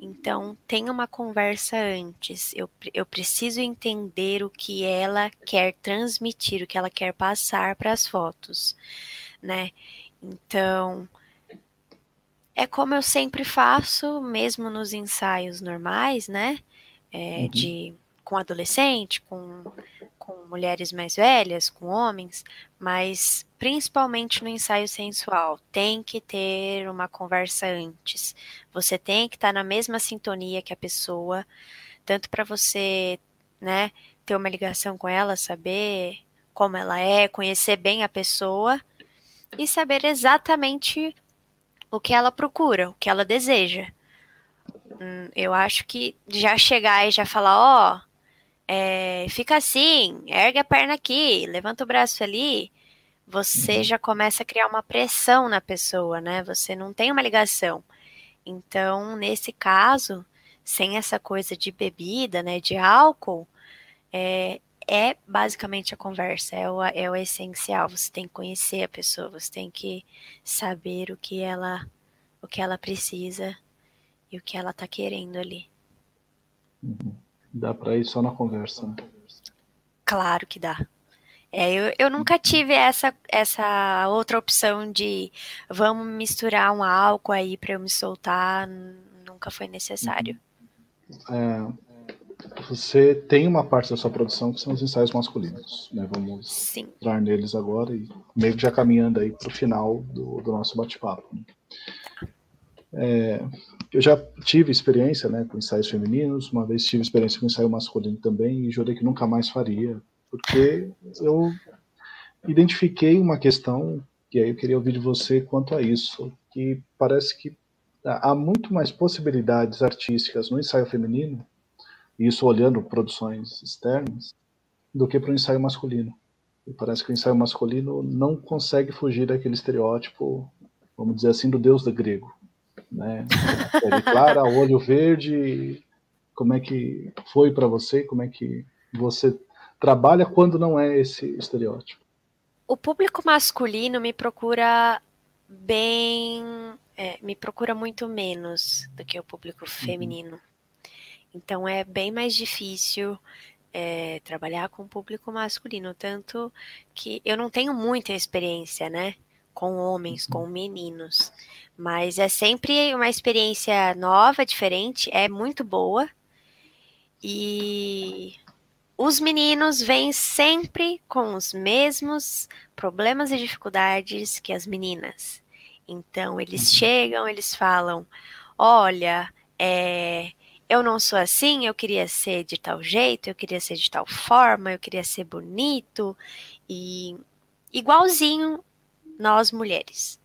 Então, tem uma conversa antes. Eu, eu preciso entender o que ela quer transmitir, o que ela quer passar para as fotos, né? Então, é como eu sempre faço, mesmo nos ensaios normais, né? É, uhum. De com adolescente, com, com mulheres mais velhas, com homens, mas principalmente no ensaio sensual, tem que ter uma conversa antes. Você tem que estar na mesma sintonia que a pessoa, tanto para você, né, ter uma ligação com ela, saber como ela é, conhecer bem a pessoa e saber exatamente o que ela procura, o que ela deseja. Hum, eu acho que já chegar e já falar, ó, oh, é, fica assim, ergue a perna aqui, levanta o braço ali, você uhum. já começa a criar uma pressão na pessoa, né? Você não tem uma ligação. Então, nesse caso, sem essa coisa de bebida, né, de álcool, é, é basicamente a conversa, é o, é o essencial. Você tem que conhecer a pessoa, você tem que saber o que ela, o que ela precisa e o que ela tá querendo ali. Uhum. Dá para ir só na conversa, né? Claro que dá. É, eu, eu nunca tive essa, essa outra opção de vamos misturar um álcool aí para eu me soltar, nunca foi necessário. É, você tem uma parte da sua produção que são os ensaios masculinos, né? Vamos Sim. entrar neles agora e meio que já caminhando aí para o final do, do nosso bate-papo. Né? É, eu já tive experiência né, com ensaios femininos, uma vez tive experiência com ensaio masculino também e jurei que nunca mais faria, porque eu identifiquei uma questão que aí eu queria ouvir de você quanto a isso, que parece que há muito mais possibilidades artísticas no ensaio feminino, isso olhando produções externas, do que para o ensaio masculino. E parece que o ensaio masculino não consegue fugir daquele estereótipo, vamos dizer assim, do deus do grego né? Pele clara, olho verde. Como é que foi para você? Como é que você trabalha quando não é esse estereótipo? O público masculino me procura bem, é, me procura muito menos do que o público uhum. feminino. Uhum. Então é bem mais difícil é, trabalhar com o público masculino, tanto que eu não tenho muita experiência, né, com homens, com uhum. meninos. Mas é sempre uma experiência nova, diferente, é muito boa. E os meninos vêm sempre com os mesmos problemas e dificuldades que as meninas. Então, eles uhum. chegam, eles falam: Olha, é, eu não sou assim, eu queria ser de tal jeito, eu queria ser de tal forma, eu queria ser bonito, e igualzinho nós mulheres.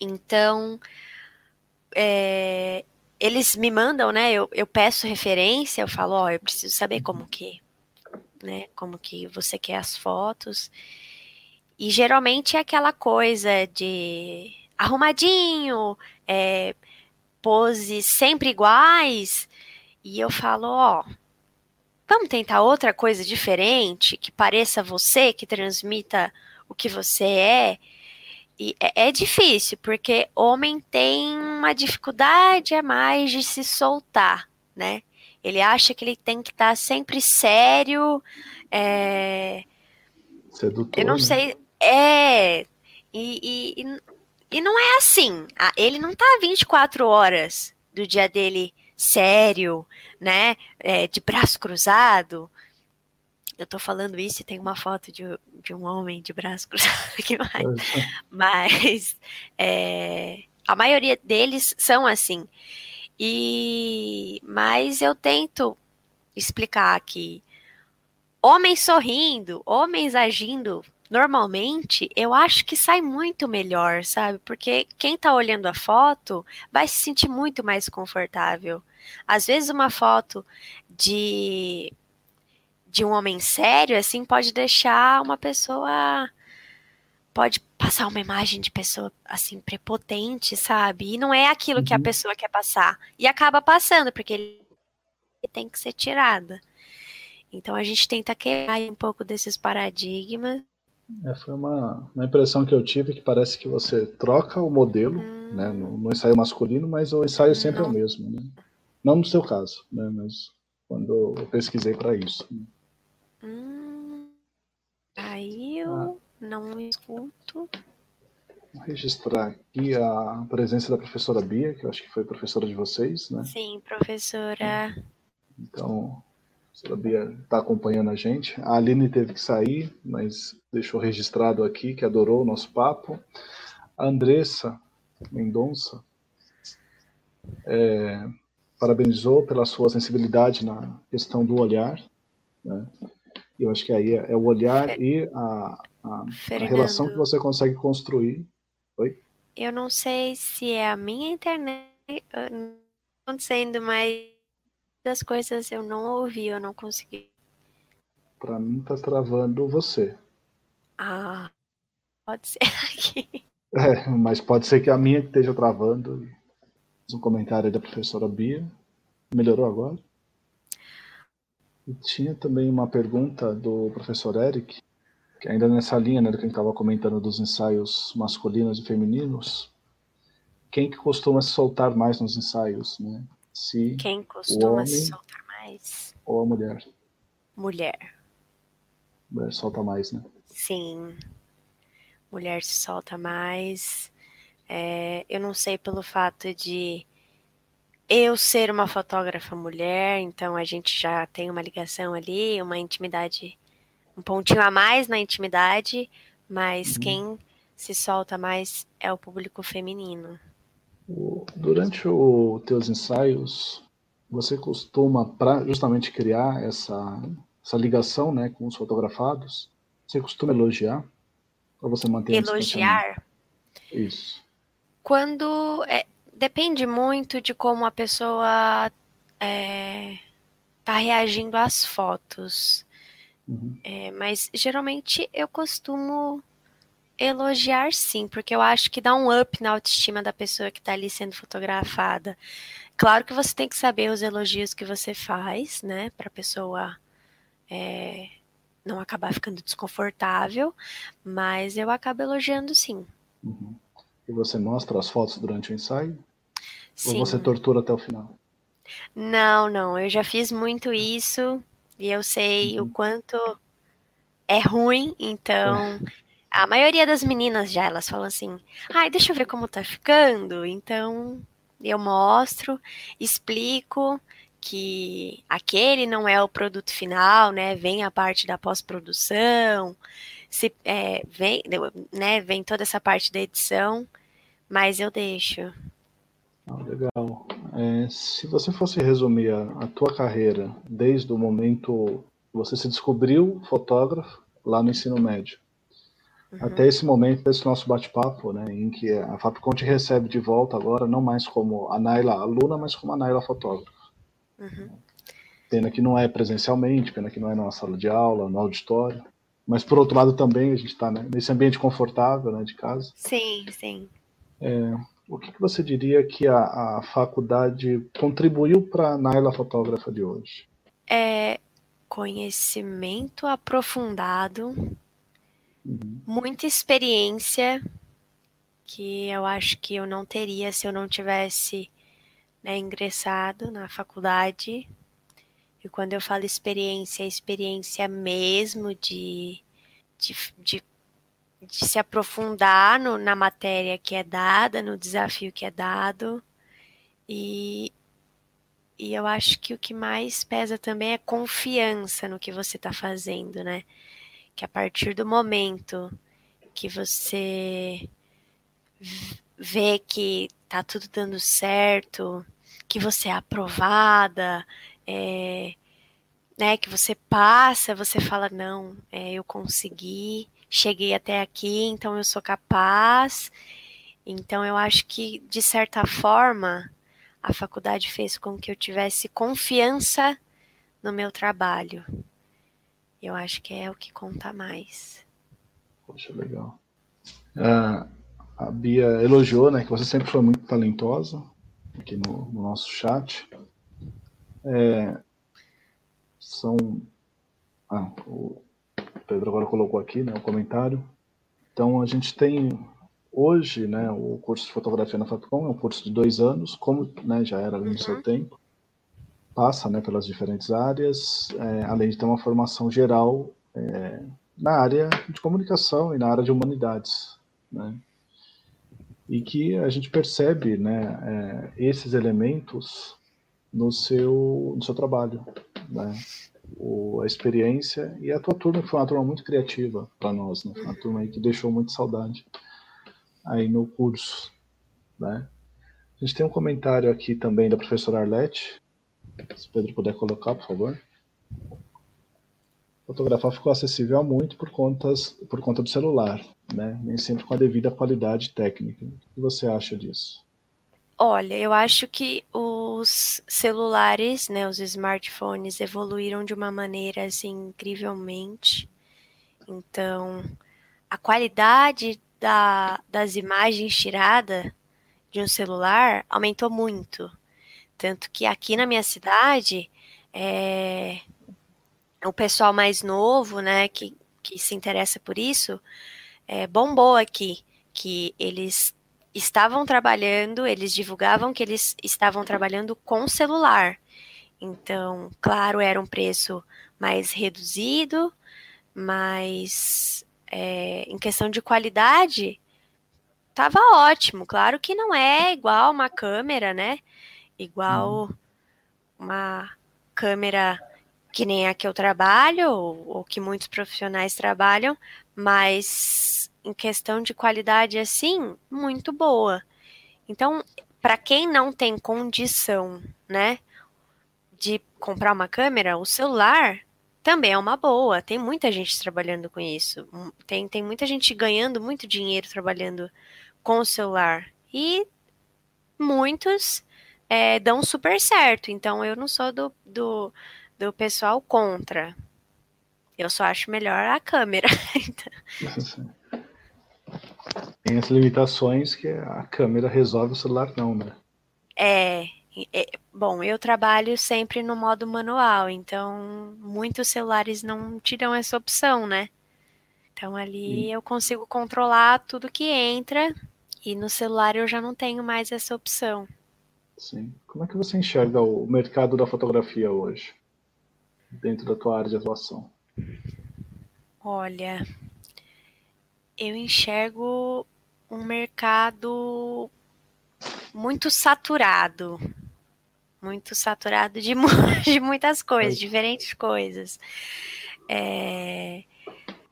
Então, é, eles me mandam, né? Eu, eu peço referência, eu falo, ó, oh, eu preciso saber como que, né? Como que você quer as fotos. E geralmente é aquela coisa de arrumadinho, é, poses sempre iguais. E eu falo, ó, vamos tentar outra coisa diferente, que pareça você, que transmita o que você é. E é, é difícil, porque homem tem uma dificuldade a mais de se soltar, né? Ele acha que ele tem que estar tá sempre sério. É... Sedutor, eu não né? sei. É. E, e, e, não é assim. Ele não tá 24 horas do dia dele sério, né? É, de braço cruzado eu tô falando isso e tem uma foto de, de um homem de braço cruzado aqui mais. Mas é, a maioria deles são assim. E mas eu tento explicar que homens sorrindo, homens agindo normalmente, eu acho que sai muito melhor, sabe? Porque quem tá olhando a foto vai se sentir muito mais confortável. Às vezes uma foto de de um homem sério, assim, pode deixar uma pessoa. Pode passar uma imagem de pessoa, assim, prepotente, sabe? E não é aquilo uhum. que a uhum. pessoa quer passar. E acaba passando, porque ele tem que ser tirada. Então a gente tenta quebrar um pouco desses paradigmas. É, foi uma, uma impressão que eu tive que parece que você troca o modelo hum. né, no, no, ensaio masculino, mas o ensaio sempre não. é o mesmo. Né? Não no seu caso, né, mas quando eu pesquisei para isso. Né? Hum, aí eu ah. não escuto. Vou registrar aqui a presença da professora Bia, que eu acho que foi professora de vocês, né? Sim, professora. Então, professora Bia está acompanhando a gente. A Aline teve que sair, mas deixou registrado aqui que adorou o nosso papo. A Andressa Mendonça é, parabenizou pela sua sensibilidade na questão do olhar. Né? Eu acho que aí é, é o olhar e a, a, a relação que você consegue construir. Oi? Eu não sei se é a minha internet acontecendo, mas das coisas eu não ouvi, eu não consegui. Para mim tá travando você. Ah, pode ser aqui. É, mas pode ser que a minha esteja travando. Um comentário da professora Bia. Melhorou agora? E tinha também uma pergunta do professor Eric, que ainda nessa linha né, do que a gente estava comentando dos ensaios masculinos e femininos. Quem que costuma se soltar mais nos ensaios, né? Se Quem costuma se soltar mais? Ou a mulher? Mulher. Mulher solta mais, né? Sim. Mulher se solta mais. É, eu não sei pelo fato de eu ser uma fotógrafa mulher, então a gente já tem uma ligação ali, uma intimidade, um pontinho a mais na intimidade, mas uhum. quem se solta mais é o público feminino. Durante os teus ensaios, você costuma, para justamente criar essa, essa ligação né, com os fotografados, você costuma elogiar? Ou você mantém Elogiar? Isso. Quando. É, depende muito de como a pessoa está é, tá reagindo às fotos. Uhum. É, mas geralmente eu costumo elogiar sim, porque eu acho que dá um up na autoestima da pessoa que está ali sendo fotografada. Claro que você tem que saber os elogios que você faz, né, para a pessoa é, não acabar ficando desconfortável, mas eu acabo elogiando sim. Uhum. E você mostra as fotos durante o ensaio? Sim. Ou você tortura até o final? Não, não. Eu já fiz muito isso e eu sei uhum. o quanto é ruim, então. A maioria das meninas já, elas falam assim, ai, deixa eu ver como tá ficando. Então, eu mostro, explico que aquele não é o produto final, né? Vem a parte da pós-produção, se é, vem, né? Vem toda essa parte da edição, mas eu deixo. Ah, legal. É, se você fosse resumir a, a, tua carreira desde o momento que você se descobriu fotógrafo lá no ensino médio, uhum. até esse momento desse nosso bate-papo, né, em que a Fapcom te recebe de volta agora, não mais como a Naila aluna, mas como a Naila fotógrafa. Uhum. Pena que não é presencialmente, pena que não é na sala de aula, no auditório. Mas por outro lado também a gente está né, nesse ambiente confortável né, de casa. Sim, sim. É, o que, que você diria que a, a faculdade contribuiu para a Naila fotógrafa de hoje? É conhecimento aprofundado, uhum. muita experiência que eu acho que eu não teria se eu não tivesse né, ingressado na faculdade. E quando eu falo experiência, é experiência mesmo de, de, de de se aprofundar no, na matéria que é dada, no desafio que é dado. E, e eu acho que o que mais pesa também é confiança no que você está fazendo, né? Que a partir do momento que você vê que tá tudo dando certo, que você é aprovada, é, né, que você passa, você fala, não, é, eu consegui, cheguei até aqui, então eu sou capaz. Então eu acho que, de certa forma, a faculdade fez com que eu tivesse confiança no meu trabalho. Eu acho que é o que conta mais. Poxa, legal. Uh, a Bia elogiou, né, que você sempre foi muito talentosa aqui no, no nosso chat. É, são ah, o, Pedro agora colocou aqui, né, o comentário. Então, a gente tem hoje, né, o curso de fotografia na Fapcom é um curso de dois anos, como né, já era no seu uhum. tempo. Passa né, pelas diferentes áreas, é, além de ter uma formação geral é, na área de comunicação e na área de humanidades. Né? e que a gente percebe né, é, esses elementos no seu, no seu trabalho. Né? O, a experiência e a tua turma, que foi uma turma muito criativa para nós, né? uma turma aí que deixou muito saudade aí no curso. Né? A gente tem um comentário aqui também da professora Arlete, se o Pedro puder colocar, por favor. Fotografar ficou acessível a muito por, contas, por conta do celular, né? nem sempre com a devida qualidade técnica. O que você acha disso? Olha, eu acho que os celulares, né, os smartphones evoluíram de uma maneira assim incrivelmente. Então, a qualidade da, das imagens tiradas de um celular aumentou muito. Tanto que aqui na minha cidade, é, o pessoal mais novo, né, que, que se interessa por isso, é, bombou aqui, que eles estavam trabalhando, eles divulgavam que eles estavam trabalhando com celular. Então, claro, era um preço mais reduzido, mas é, em questão de qualidade, estava ótimo. Claro que não é igual uma câmera, né? Igual hum. uma câmera que nem a que eu trabalho, ou, ou que muitos profissionais trabalham, mas em questão de qualidade assim, muito boa. Então, para quem não tem condição, né, de comprar uma câmera, o celular também é uma boa. Tem muita gente trabalhando com isso. Tem, tem muita gente ganhando muito dinheiro trabalhando com o celular. E muitos é, dão super certo. Então, eu não sou do, do, do pessoal contra. Eu só acho melhor a câmera. Tem as limitações que a câmera resolve, o celular não, né? É, é, bom, eu trabalho sempre no modo manual, então muitos celulares não te dão essa opção, né? Então ali Sim. eu consigo controlar tudo que entra e no celular eu já não tenho mais essa opção. Sim. Como é que você enxerga o mercado da fotografia hoje, dentro da tua área de atuação? Olha, eu enxergo um mercado muito saturado. Muito saturado de, de muitas coisas, diferentes coisas. É,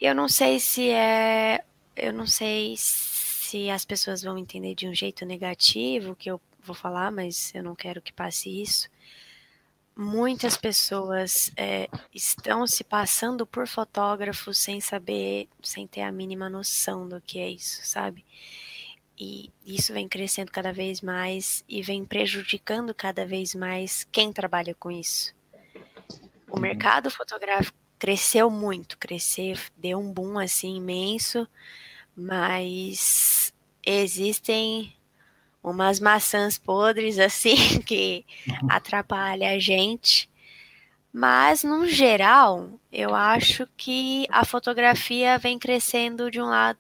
eu não sei se é. Eu não sei se as pessoas vão entender de um jeito negativo que eu vou falar, mas eu não quero que passe isso muitas pessoas é, estão se passando por fotógrafos sem saber, sem ter a mínima noção do que é isso, sabe? E isso vem crescendo cada vez mais e vem prejudicando cada vez mais quem trabalha com isso. O uhum. mercado fotográfico cresceu muito, cresceu, deu um boom assim imenso, mas existem umas maçãs podres assim que atrapalha a gente. Mas no geral, eu acho que a fotografia vem crescendo de um lado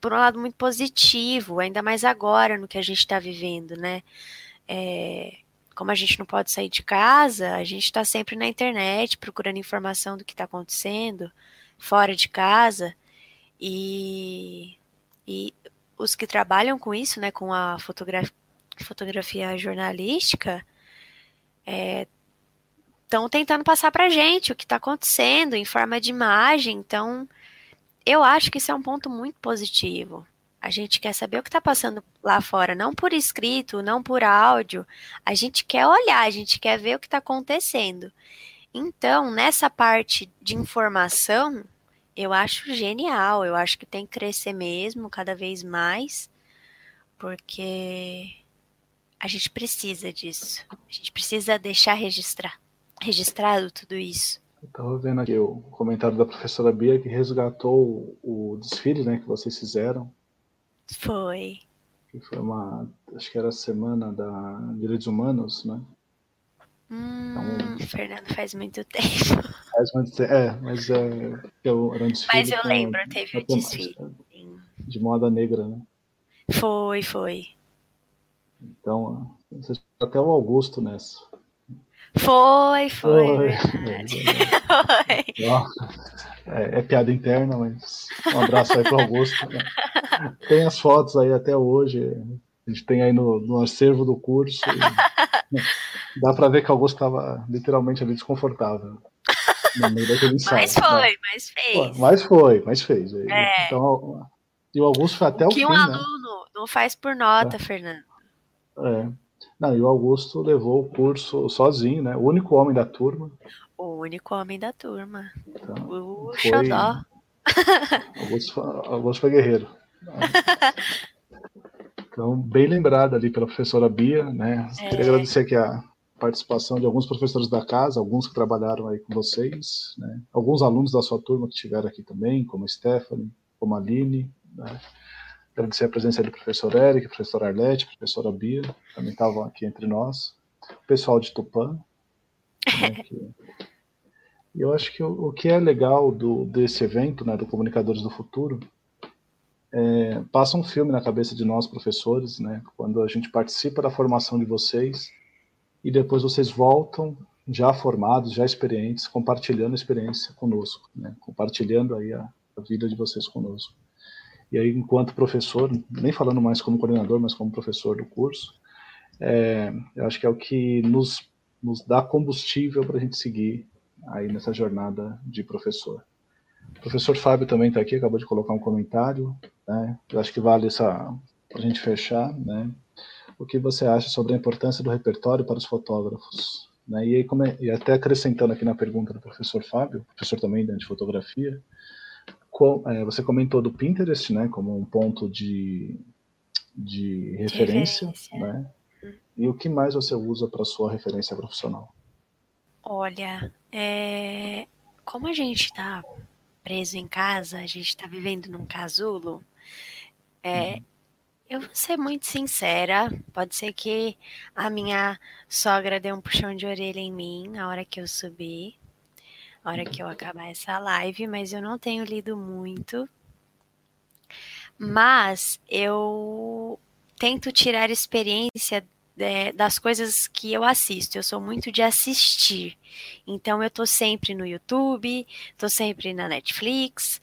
por um lado muito positivo, ainda mais agora no que a gente está vivendo, né? É, como a gente não pode sair de casa, a gente está sempre na internet procurando informação do que está acontecendo fora de casa e, e os que trabalham com isso, né, com a fotografia, fotografia jornalística, estão é, tentando passar para gente o que está acontecendo em forma de imagem. Então, eu acho que isso é um ponto muito positivo. A gente quer saber o que está passando lá fora, não por escrito, não por áudio. A gente quer olhar, a gente quer ver o que está acontecendo. Então, nessa parte de informação, eu acho genial, eu acho que tem que crescer mesmo, cada vez mais, porque a gente precisa disso. A gente precisa deixar registrar, registrado tudo isso. Eu estava vendo aqui o comentário da professora Bia que resgatou o, desfile né, que vocês fizeram. Foi. Que foi uma. Acho que era a semana da Direitos Humanos, né? Hum, então, Fernando, faz muito tempo. Faz muito tempo, é, mas é, eu, era um desfile. Mas eu lembro, teve o desfile. De moda negra, né? Foi, foi. Então, até o Augusto nessa. Foi, foi. Foi. É, é, é, piada interna, mas um abraço aí pro Augusto. Né? tem as fotos aí até hoje. A gente tem aí no, no acervo do curso. E, dá para ver que Augusto estava literalmente ali desconfortável. mas foi, né? mas fez. Mas foi, mas fez. É. Então, e o Augusto foi até o, o que fim, um né? aluno não faz por nota, é. Fernando. É. Não, e o Augusto levou o curso sozinho, né? O único homem da turma. O único homem da turma. Então, o foi... xodó. Augusto, Augusto foi guerreiro. Então, bem lembrado ali pela professora Bia, né? É. Queria agradecer aqui a participação de alguns professores da casa, alguns que trabalharam aí com vocês, né? Alguns alunos da sua turma que estiveram aqui também, como a Stephanie, como a Aline, né? Agradecer a presença do professor Eric, professor Arlete, professora Bia, também estavam aqui entre nós. O pessoal de Tupã. Né, que... eu acho que o, o, que é legal do, desse evento, né, do Comunicadores do Futuro, é, passa um filme na cabeça de nós, professores, né, quando a gente participa da formação de vocês e depois vocês voltam já formados, já experientes, compartilhando a experiência conosco, né, compartilhando aí a, a vida de vocês conosco. E aí, enquanto professor, nem falando mais como coordenador, mas como professor do curso, é, eu acho que é o que nos, nos dá combustível para a gente seguir aí nessa jornada de professor. O professor Fábio também está aqui, acabou de colocar um comentário, né? Eu acho que vale essa para a gente fechar, né? O que você acha sobre a importância do repertório para os fotógrafos? Né? E, aí, é, e até acrescentando aqui na pergunta do professor Fábio, professor também de fotografia, é, você comentou do Pinterest, né, como um ponto de, de referência, referência. né? E o que mais você usa para sua referência profissional? Olha, é, como a gente está preso em casa, a gente está vivendo num casulo, é, uhum. eu vou ser muito sincera, pode ser que a minha sogra dê um puxão de orelha em mim na hora que eu subir, a hora que eu acabar essa live, mas eu não tenho lido muito. Mas eu tento tirar experiência é, das coisas que eu assisto. Eu sou muito de assistir. Então eu tô sempre no YouTube, tô sempre na Netflix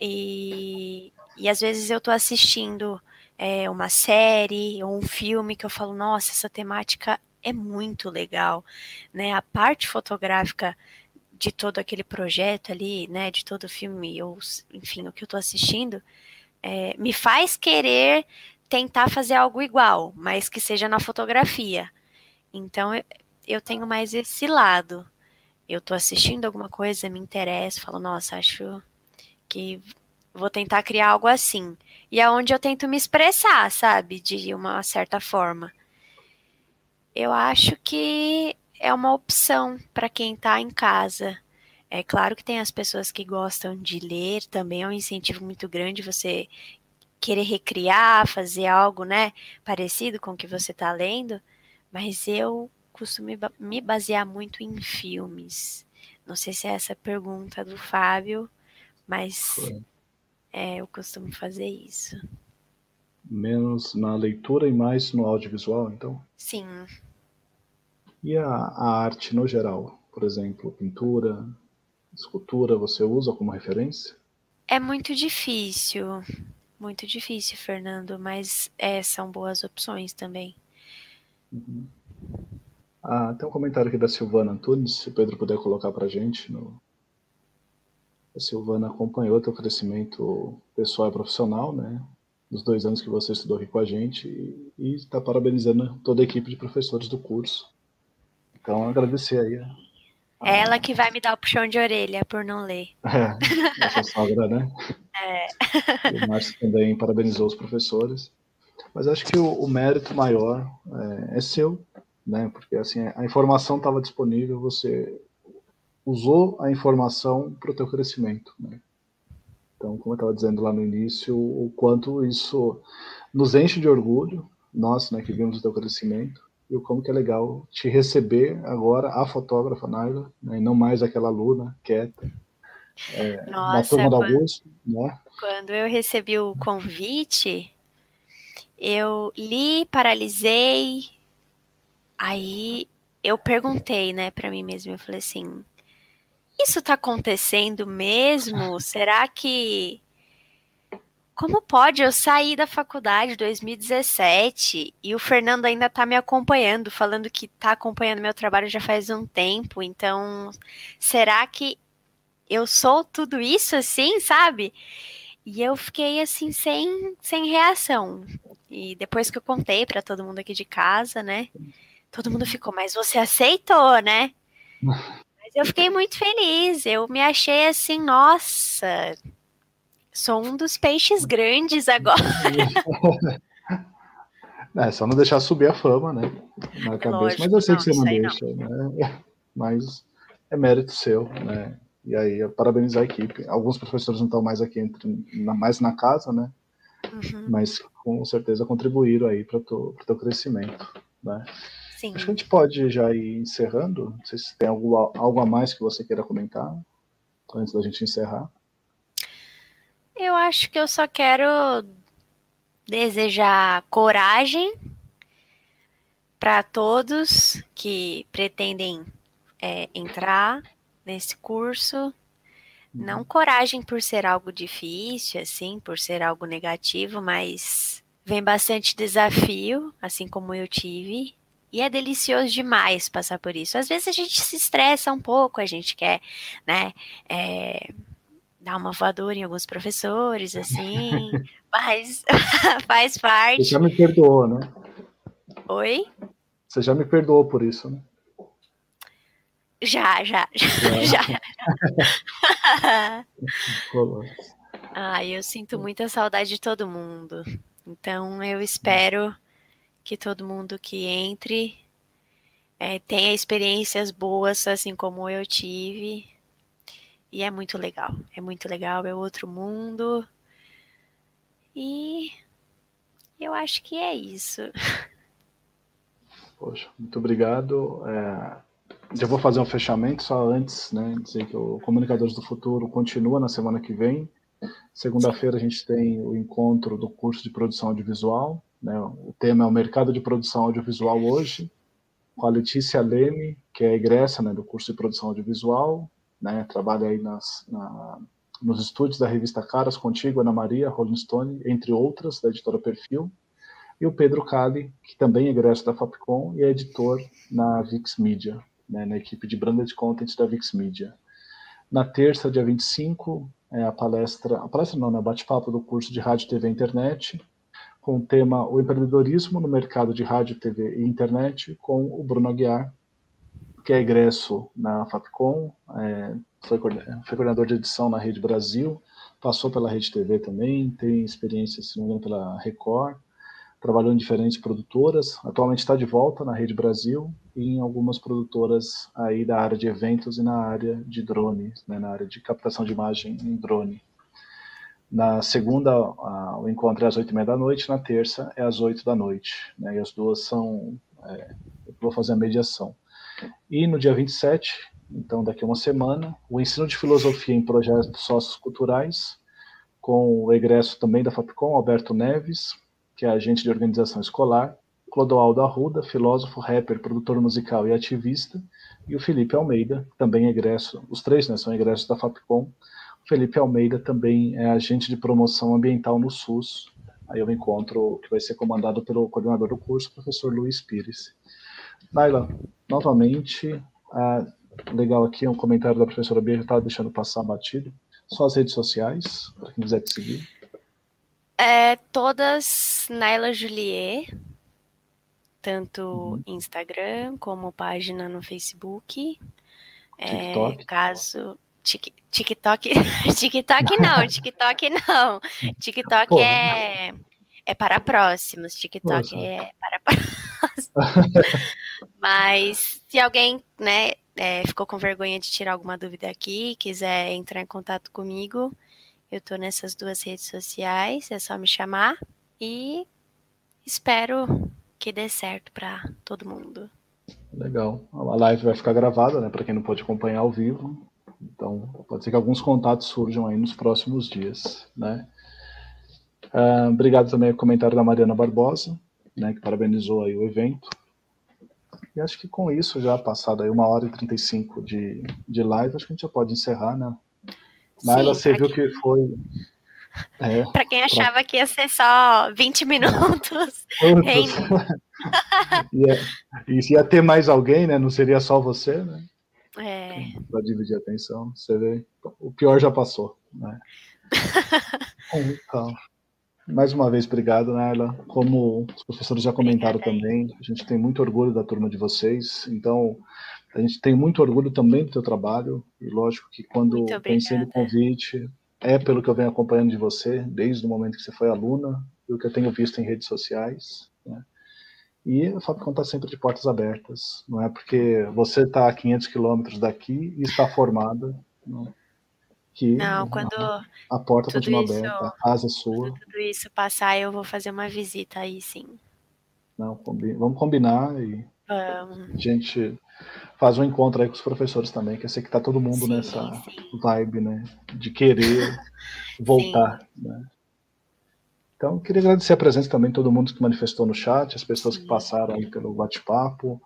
e, e às vezes eu tô assistindo é, uma série ou um filme que eu falo, nossa, essa temática é muito legal, né? A parte fotográfica de todo aquele projeto ali, né, de todo o filme, ou enfim, o que eu estou assistindo, é, me faz querer tentar fazer algo igual, mas que seja na fotografia. Então eu, tenho mais esse lado. Eu estou assistindo alguma coisa, me interessa, falo, nossa, acho que vou tentar criar algo assim. E é onde eu tento me expressar, sabe, de uma certa forma. Eu acho que é uma opção para quem está em casa. É claro que tem as pessoas que gostam de ler, também é um incentivo muito grande você querer recriar, fazer algo, né, parecido com o que você está lendo, mas eu costumo me basear muito em filmes. Não sei se é essa a pergunta do Fábio, mas é, eu costumo fazer isso. Menos na leitura e mais no audiovisual, então? Sim, e a, a arte no geral? Por exemplo, pintura, escultura, você usa como referência? É muito difícil, muito difícil, Fernando, mas é, são boas opções também. Uhum. Ah, tem um comentário aqui da Silvana Antunes, se o Pedro puder colocar para a gente. No... A Silvana acompanhou teu crescimento pessoal e profissional, né? Dos dois anos que você estudou aqui com a gente e está parabenizando toda a equipe de professores do curso então, agradecer aí. É ela que vai me dar o puxão de orelha por não ler. É, nossa sogra, né? É. o Márcio também parabenizou os professores. Mas acho que o, o mérito maior é, é, seu, né? Porque assim, a informação estava disponível, você usou a informação para o teu crescimento, né? Então, como eu estava dizendo lá no início, o quanto isso nos enche de orgulho, nós, né, que vimos o teu crescimento, e o como que é legal te receber agora a fotógrafa Naila, né, e não mais aquela aluna quieta. É, Nossa, na turma do Augusto, né? Quando eu recebi o convite, eu li, paralisei, aí eu perguntei, né, para mim mesma, eu falei assim, isso tá acontecendo mesmo? Será que como pode eu sair da faculdade em 2017 e o Fernando ainda tá me acompanhando, falando que tá acompanhando meu trabalho já faz um tempo, então será que eu sou tudo isso assim, sabe? E eu fiquei assim sem, sem reação. E depois que eu contei para todo mundo aqui de casa, né? Todo mundo ficou, mas você aceitou, né? Mas eu fiquei muito feliz. Eu me achei assim, nossa, Sou um dos peixes grandes agora. É, só não deixar subir a fama, né? Na cabeça. Lógico, Mas eu sei não, que você não deixa, não. né? Mas é mérito seu, né? E aí, parabenizar a equipe. Alguns professores não estão mais aqui, entre, mais na casa, né? Uhum. Mas com certeza contribuíram aí para o teu, teu crescimento, né? Sim. Acho que a gente pode já ir encerrando. Não sei se tem algo, algo a mais que você queira comentar antes da gente encerrar. Eu acho que eu só quero desejar coragem para todos que pretendem é, entrar nesse curso. Não coragem por ser algo difícil, assim, por ser algo negativo, mas vem bastante desafio, assim como eu tive. E é delicioso demais passar por isso. Às vezes a gente se estressa um pouco, a gente quer, né, é, dar uma voadora em alguns professores, assim, mas faz parte. Você já me perdoou, né? Oi? Você já me perdoou por isso, né? Já, já, já. já. ah, eu sinto muita saudade de todo mundo. Então eu espero que todo mundo que entre é, tenha experiências boas, assim como eu tive, e é muito legal. É muito legal, é outro mundo. E eu acho que é isso. Poxa, muito obrigado. É, já vou fazer um fechamento só antes, né? Dizer que o Comunicadores do Futuro continua na semana que vem. Segunda-feira a gente tem o encontro do curso de produção audiovisual. Né? O tema é o mercado de produção audiovisual hoje, com a Letícia Leme, que é egressa né, do curso de produção audiovisual, né? Trabalha aí nas, na, nos estúdios da revista Caras Contigo, Ana Maria, Rolling Stone, entre outras, da editora Perfil. E o Pedro Cali, que também é egresso da Fapcom e é editor na Vix Media, né, na equipe de branded content da Vix Media. Na terça, dia 25, é a palestra, a palestra não, né, bate-papo do curso de Rádio, TV e Internet, com o tema O empreendedorismo no mercado de rádio, TV e internet, com o Bruno Aguiar, que é egresso na Fapcom, é, foi, foi, coordenador de edição na Rede Brasil, passou pela Rede TV também, tem experiência, se não me engano, pela Record, trabalhou em diferentes produtoras, atualmente está de volta na Rede Brasil e em algumas produtoras aí da área de eventos e na área de drone, né, na área de captação de imagem em drone. Na segunda, a, o encontro é às oito e meia da noite, na terça é às oito da noite, né, e as duas são, é, eu vou fazer a mediação. E no dia 27, então daqui a uma semana, o ensino de filosofia em projetos socioculturais, com o egresso também da FAPCOM, Alberto Neves, que é agente de organização escolar, Clodoaldo Arruda, filósofo, rapper, produtor musical e ativista, e o Felipe Almeida, também egresso, os três né, são egressos da FAPCOM. O Felipe Almeida também é agente de promoção ambiental no SUS. Aí eu encontro que vai ser comandado pelo coordenador do curso, professor Luiz Pires. Naila, novamente, ah, legal aqui um comentário da professora Bia, está deixando passar batido. Só as redes sociais, para quem quiser te seguir. É, todas Naila Juliet, tanto uhum. Instagram como página no Facebook. É, TikTok. É, caso. TikTok. TikTok não, TikTok não. TikTok Pô, é, é para próximos. TikTok Nossa. é para próximos. Mas se alguém, né, é, ficou com vergonha de tirar alguma dúvida aqui, quiser entrar em contato comigo, eu tô nessas duas redes sociais, é só me chamar e espero que dê certo para todo mundo. Legal. A live vai ficar gravada, né, para quem não pode acompanhar ao vivo. Então, pode ser que alguns contatos surjam aí nos próximos dias, né? Uh, obrigado também ao comentário da Mariana Barbosa, né, que parabenizou aí o evento. E acho que com isso, já passado aí uma hora e 35 de, de live, acho que a gente já pode encerrar, né? Naila, você viu que foi, É, para quem achava pra... que ia ser só 20 minutos. ia, e se ia ter mais alguém, né? Não seria só você, né? É. Para dividir a atenção. Você vê, o pior já passou, né? então, mais uma vez, obrigado, Naila. Como os professores já comentaram também, a gente tem muito orgulho da turma de vocês. Então, a gente tem muito orgulho também do teu trabalho. E lógico que quando pensei no convite, é pelo que eu venho acompanhando de você, desde o momento que você foi aluna, e o que eu tenho visto em redes sociais. Né? E a Fapcom está sempre de portas abertas. Não é porque você está a 500 quilômetros daqui e está formada. Não que não, quando a, porta continua isso, aberta, a casa é sua. Quando tudo isso passar, eu vou fazer uma visita aí, sim. Não, vamos combinar e vamos. a gente faz um encontro aí com os professores também, que eu sei que tá todo mundo sim, nessa sim. vibe, né, de querer voltar, né. Então, queria agradecer a presença também de todo mundo que manifestou no chat, as pessoas que passaram aí pelo bate-papo,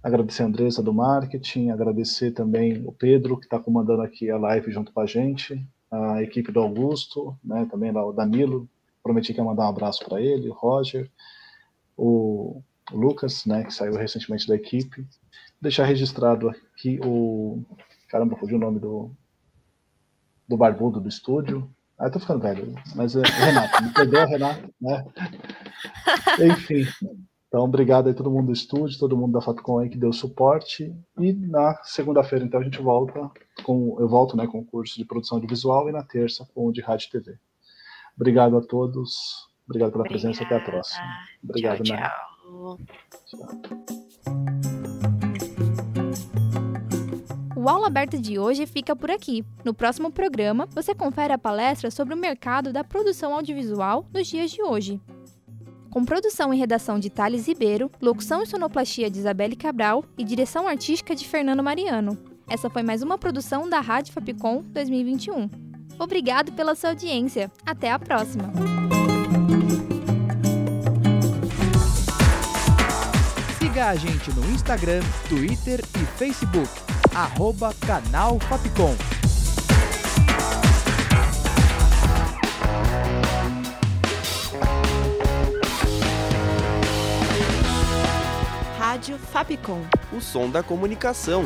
agradecer a Andressa do marketing, agradecer também o Pedro, que está comandando aqui a live junto com a gente, a equipe do Augusto, né, também lá o Danilo, prometi que ia mandar um abraço para ele, o Roger, o, o Lucas, né, que saiu recentemente da equipe, deixar registrado aqui o, caramba, fugiu o nome do, do barbudo do estúdio, ah, eu tô ficando velho, mas é Renato, me perdoa, Renato, né? Enfim, então obrigado aí todo mundo do estúdio, todo mundo da Fatcom aí que deu suporte, e na segunda-feira então a gente volta com, eu volto né, com o curso de produção de visual e na terça com o de rádio e TV. Obrigado a todos, obrigado pela Obrigada. presença, até a próxima. Obrigado, tchau, né? tchau. tchau. O Aula Aberta de hoje fica por aqui. No próximo programa, você confere a palestra sobre o mercado da produção audiovisual nos dias de hoje. Com produção e redação de Thales Ribeiro, locução e sonoplastia de Isabelle Cabral e direção artística de Fernando Mariano. Essa foi mais uma produção da Rádio Fapcom 2021. Obrigado pela sua audiência. Até a próxima! Siga a gente no Instagram, Twitter e Facebook arroba canal Fapcom. Rádio Fapcom. O som da comunicação.